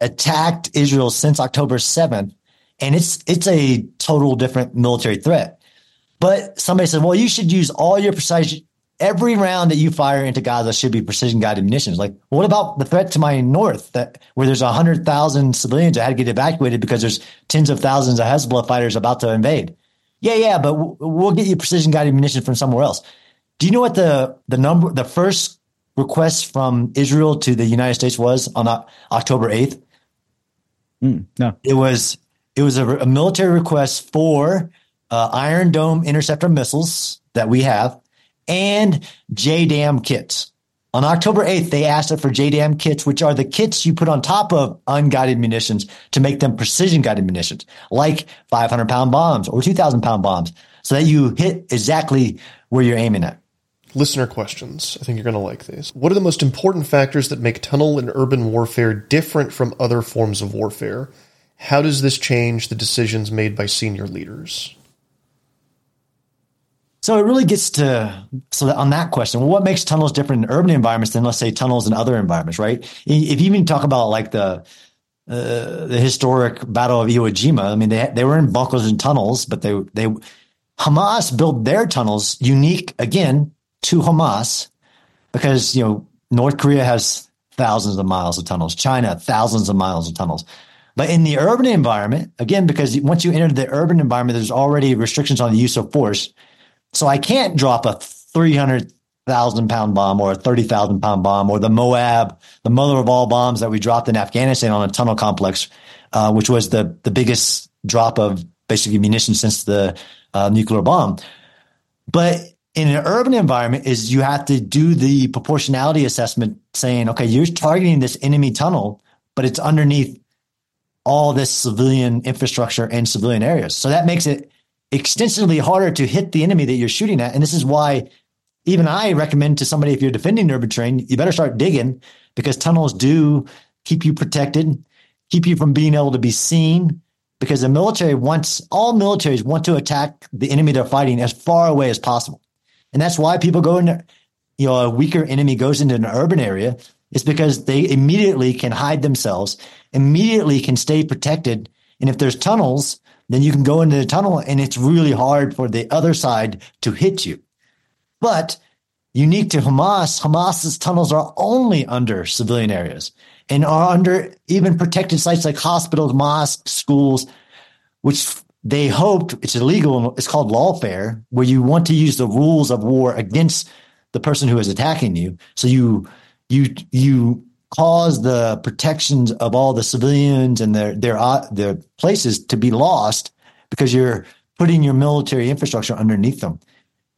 D: attacked Israel since October 7th, and it's it's a total different military threat. But somebody said, well, you should use all your precise every round that you fire into Gaza should be precision guided munitions. Like, what about the threat to my north that where there's hundred thousand civilians that had to get evacuated because there's tens of thousands of Hezbollah fighters about to invade? Yeah, yeah, but we'll get you precision guided munitions from somewhere else. Do you know what the the number the first request from Israel to the United States was on October eighth?
C: Mm, no,
D: it was it was a, a military request for uh, Iron Dome interceptor missiles that we have and JDAM kits. On October 8th, they asked for JDAM kits, which are the kits you put on top of unguided munitions to make them precision guided munitions, like 500 pound bombs or 2000 pound bombs, so that you hit exactly where you're aiming at.
E: Listener questions. I think you're going to like these. What are the most important factors that make tunnel and urban warfare different from other forms of warfare? How does this change the decisions made by senior leaders?
D: So it really gets to so on that question, well, what makes tunnels different in urban environments than let's say tunnels in other environments, right? If you even talk about like the uh, the historic Battle of Iwo Jima, I mean they they were in bunkers and tunnels, but they they Hamas built their tunnels unique again to Hamas because, you know, North Korea has thousands of miles of tunnels, China, thousands of miles of tunnels. But in the urban environment, again, because once you enter the urban environment, there's already restrictions on the use of force. So I can't drop a 300,000 pound bomb or a 30,000 pound bomb or the Moab, the mother of all bombs that we dropped in Afghanistan on a tunnel complex, uh, which was the, the biggest drop of basically munitions since the uh, nuclear bomb. But in an urban environment is you have to do the proportionality assessment saying, okay, you're targeting this enemy tunnel, but it's underneath all this civilian infrastructure and civilian areas. So that makes it extensively harder to hit the enemy that you're shooting at. And this is why even I recommend to somebody, if you're defending urban terrain, you better start digging because tunnels do keep you protected, keep you from being able to be seen, because the military wants all militaries want to attack the enemy they're fighting as far away as possible. And that's why people go into, you know, a weaker enemy goes into an urban area. It's because they immediately can hide themselves, immediately can stay protected. And if there's tunnels, then you can go into the tunnel and it's really hard for the other side to hit you. But unique to Hamas, Hamas's tunnels are only under civilian areas and are under even protected sites like hospitals, mosques, schools, which they hoped it's illegal. It's called lawfare, where you want to use the rules of war against the person who is attacking you. So you you you cause the protections of all the civilians and their their uh, their places to be lost because you're putting your military infrastructure underneath them.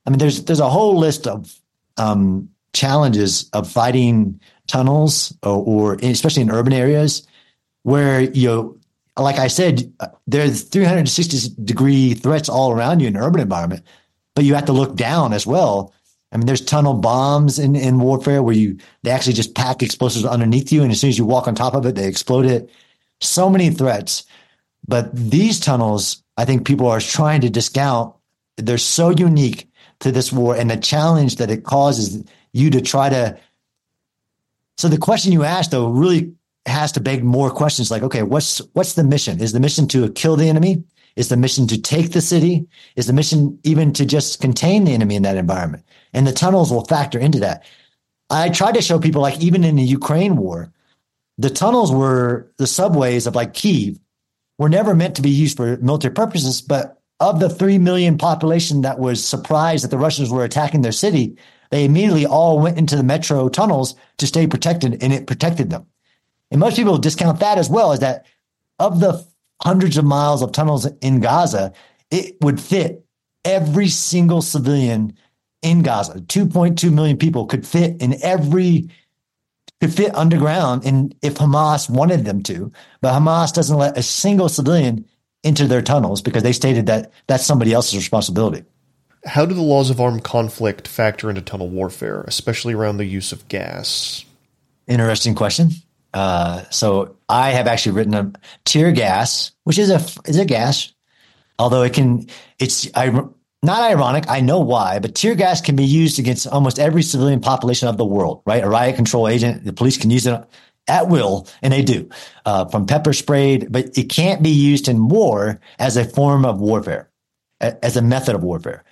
D: I mean, there's there's a whole list of um, challenges of fighting tunnels or, or especially in urban areas where you know like I said, there's 360 degree threats all around you in an urban environment, but you have to look down as well. I mean, there's tunnel bombs in, in warfare where you, they actually just pack explosives underneath you. And as soon as you walk on top of it, they explode it. So many threats. But these tunnels, I think people are trying to discount. They're so unique to this war and the challenge that it causes you to try to. So the question you asked though really has to beg more questions like, okay, what's what's the mission? Is the mission to kill the enemy? Is the mission to take the city? Is the mission even to just contain the enemy in that environment? And the tunnels will factor into that. I tried to show people like even in the Ukraine war, the tunnels were the subways of like Kiev were never meant to be used for military purposes, but of the 3 million population that was surprised that the Russians were attacking their city, they immediately all went into the metro tunnels to stay protected and it protected them. And most people discount that as well, is that of the hundreds of miles of tunnels in Gaza, it would fit every single civilian in Gaza. 2.2 million people could fit in every could fit underground and if Hamas wanted them to, but Hamas doesn't let a single civilian into their tunnels because they stated that that's somebody else's responsibility.
E: How do the laws of armed conflict factor into tunnel warfare, especially around the use of gas?
D: Interesting question. Uh, so I have actually written a tear gas, which is a is a gas, although it can it's I not ironic. I know why, but tear gas can be used against almost every civilian population of the world. Right, a riot control agent. The police can use it at will, and they do uh, from pepper sprayed, but it can't be used in war as a form of warfare, as a method of warfare.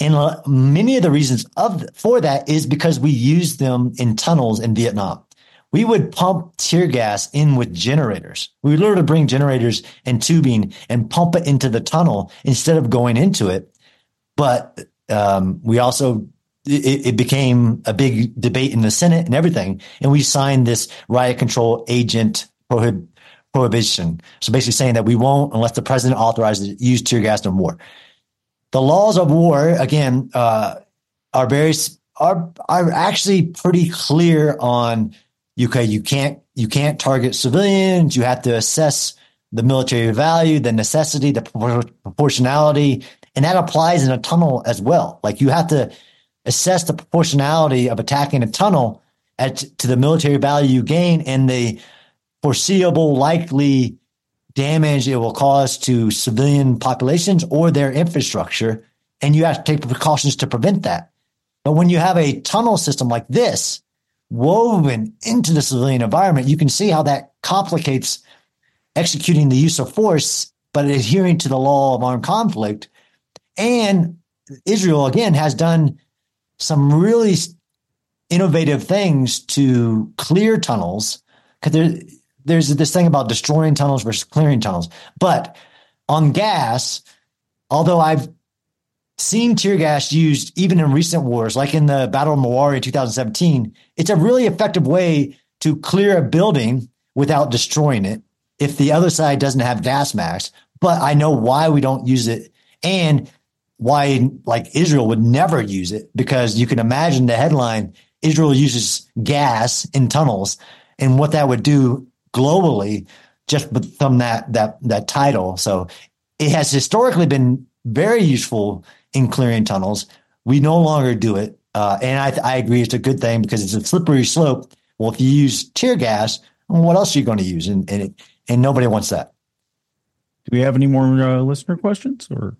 D: And many of the reasons of for that is because we use them in tunnels in Vietnam we would pump tear gas in with generators. We would literally bring generators and tubing and pump it into the tunnel instead of going into it. But um, we also it, it, became a big debate in the Senate and everything, and we signed this riot control agent prohib- prohibition. So basically saying that we won't unless the president authorizes use tear gas no more. The laws of war again uh, are very are are actually pretty clear on okay, you can't you can't target civilians. You have to assess the military value, the necessity, the proportionality, and that applies in a tunnel as well. Like you have to assess the proportionality of attacking a tunnel at, to the military value you gain and the foreseeable likely damage it will cause to civilian populations or their infrastructure. And you have to take precautions to prevent that. But when you have a tunnel system like this woven into the civilian environment, you can see how that complicates executing the use of force, but adhering to the law of armed conflict. And Israel, again, has done some really innovative things to clear tunnels because there, there's this thing about destroying tunnels versus clearing tunnels. But on gas, although I've seen tear gas used even in recent wars, like in the Battle of Marawi in 2017, it's a really effective way to clear a building without destroying it if the other side doesn't have gas masks. But I know why we don't use it and why like Israel would never use it because you can imagine the headline Israel uses gas in tunnels and what that would do globally just from that that that title. So it has historically been very useful in clearing tunnels. We no longer do it, uh, and I, I agree it's a good thing because it's a slippery slope. Well, if you use tear gas, what else are you going to use? And and, it, and nobody wants that.
C: Do we have any more uh, listener questions or?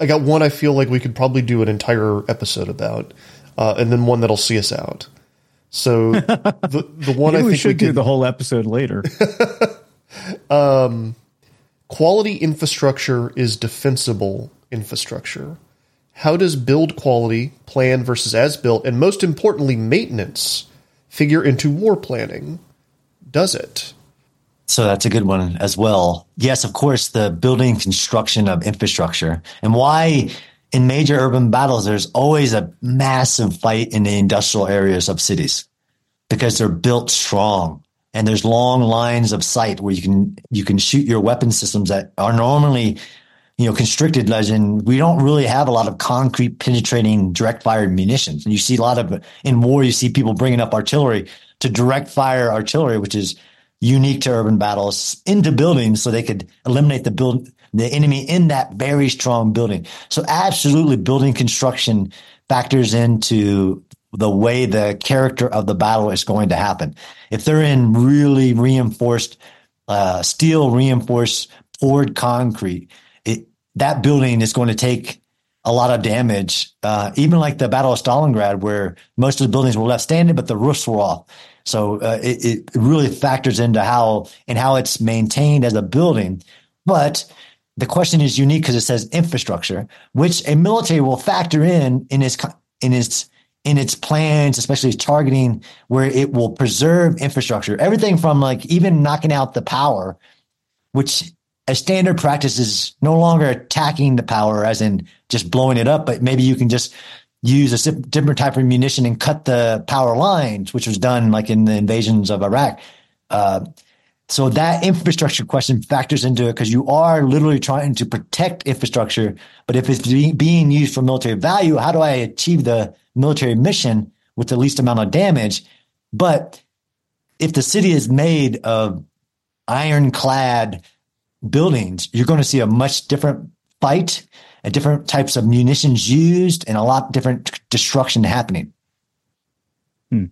E: I got one I feel like we could probably do an entire episode about, uh, and then one that'll see us out. So the the one I
C: we
E: think
C: should
E: we
C: do
E: could,
C: the whole episode later.
E: um, quality infrastructure is defensible infrastructure. How does build quality, plan versus as built, and most importantly, maintenance figure into war planning? Does it?
D: So that's a good one as well. Yes, of course, the building construction of infrastructure and why in major urban battles, there's always a massive fight in the industrial areas of cities because they're built strong and there's long lines of sight where you can, you can shoot your weapon systems that are normally, you know, constricted in we don't really have a lot of concrete penetrating direct fired munitions. And you see a lot of in war, you see people bringing up artillery to direct fire artillery, which is unique to urban battles into buildings so they could eliminate the build the enemy in that very strong building. So absolutely building construction factors into the way the character of the battle is going to happen. If they're in really reinforced uh, steel, reinforced poured concrete, it, that building is going to take a lot of damage. Uh, even like the Battle of Stalingrad, where most of the buildings were left standing, but the roofs were off. So uh, it, it really factors into how and how it's maintained as a building. But the question is unique because it says infrastructure, which a military will factor in in its in its in its plans, especially targeting where it will preserve infrastructure. Everything from like even knocking out the power, which a standard practice is no longer attacking the power as in just blowing it up, but maybe you can just use a different type of munition and cut the power lines, which was done like in the invasions of Iraq. Uh, so that infrastructure question factors into it because you are literally trying to protect infrastructure. But if it's being used for military value, how do I achieve the military mission with the least amount of damage? But if the city is made of ironclad buildings, you're going to see a much different fight, a different types of munitions used, and a lot different destruction happening.
C: Hmm.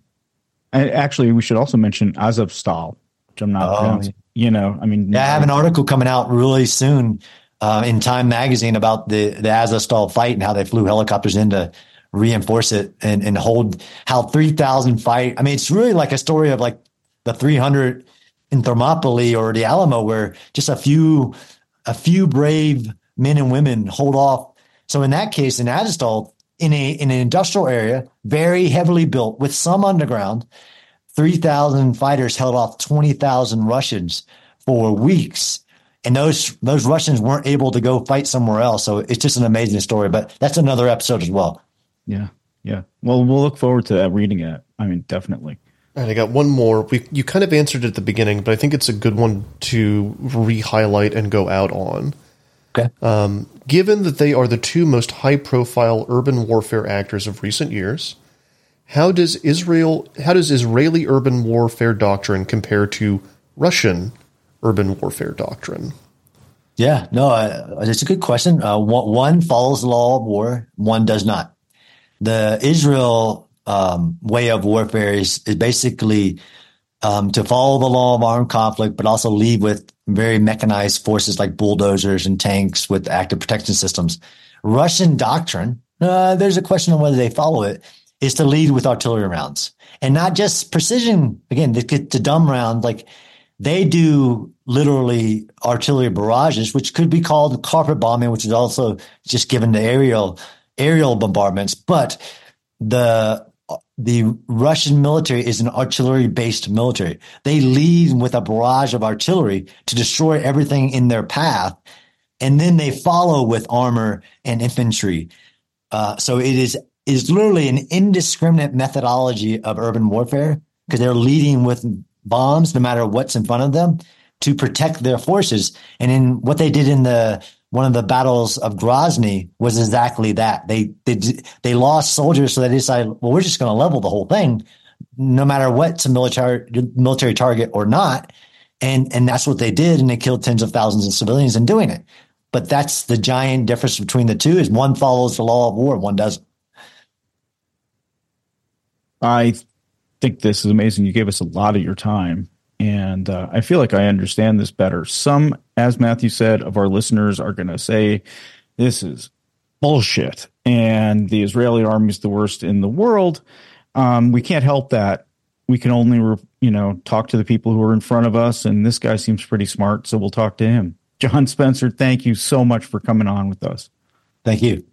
C: And actually, we should also mention Azovstal which I'm not, oh. you know, I mean,
D: yeah, I have an article coming out really soon uh, in Time Magazine about the the Azovstal fight and how they flew helicopters in to reinforce it and and hold how three thousand fight. I mean, it's really like a story of like the three hundred in Thermopylae or the Alamo, where just a few a few brave men and women hold off. So in that case, in Azovstal, in a in an industrial area, very heavily built with some underground, 3,000 fighters held off 20,000 Russians for weeks. And those those Russians weren't able to go fight somewhere else. So it's just an amazing story. But that's another episode as well.
C: Yeah, yeah. Well, we'll look forward to reading it. I mean, definitely.
E: All right, I got one more. We you kind of answered it at the beginning, but I think it's a good one to re-highlight and go out on.
D: Okay.
E: Um, given that they are the two most high-profile urban warfare actors of recent years, how does Israel how does Israeli urban warfare doctrine compare to Russian urban warfare doctrine?
D: Yeah, no, uh, it's a good question. Uh, one, follows the law of war, one does not. The Israel um, way of warfare is, is basically um, to follow the law of armed conflict, but also lead with very mechanized forces like bulldozers and tanks with active protection systems. Russian doctrine, uh, there's a question on whether they follow it, is to lead with artillery rounds and not just precision. Again, get to dumb round, like they do literally artillery barrages, which could be called carpet bombing, which is also just given to aerial aerial bombardments. But the the Russian military is an artillery based military. They lead with a barrage of artillery to destroy everything in their path. And then they follow with armor and infantry. Uh, so it is, is literally an indiscriminate methodology of urban warfare because they're leading with bombs no matter what's in front of them to protect their forces. And in what they did in the one of the battles of Grozny was exactly that. They they they lost soldiers, so they decided, well, we're just going to level the whole thing, no matter what's a military military target or not. And and that's what they did, and they killed tens of thousands of civilians in doing it. But that's the giant difference between the two: is one follows the law of war, one doesn't.
C: I think this is amazing. You gave us a lot of your time and uh, I feel like I understand this better. Some, as Matthew said, of our listeners are going to say this is bullshit, and the Israeli army is the worst in the world. Um, we can't help that. We can only, you know, talk to the people who are in front of us, and this guy seems pretty smart, so we'll talk to him. John Spencer, thank you so much for coming on with us.
D: Thank you.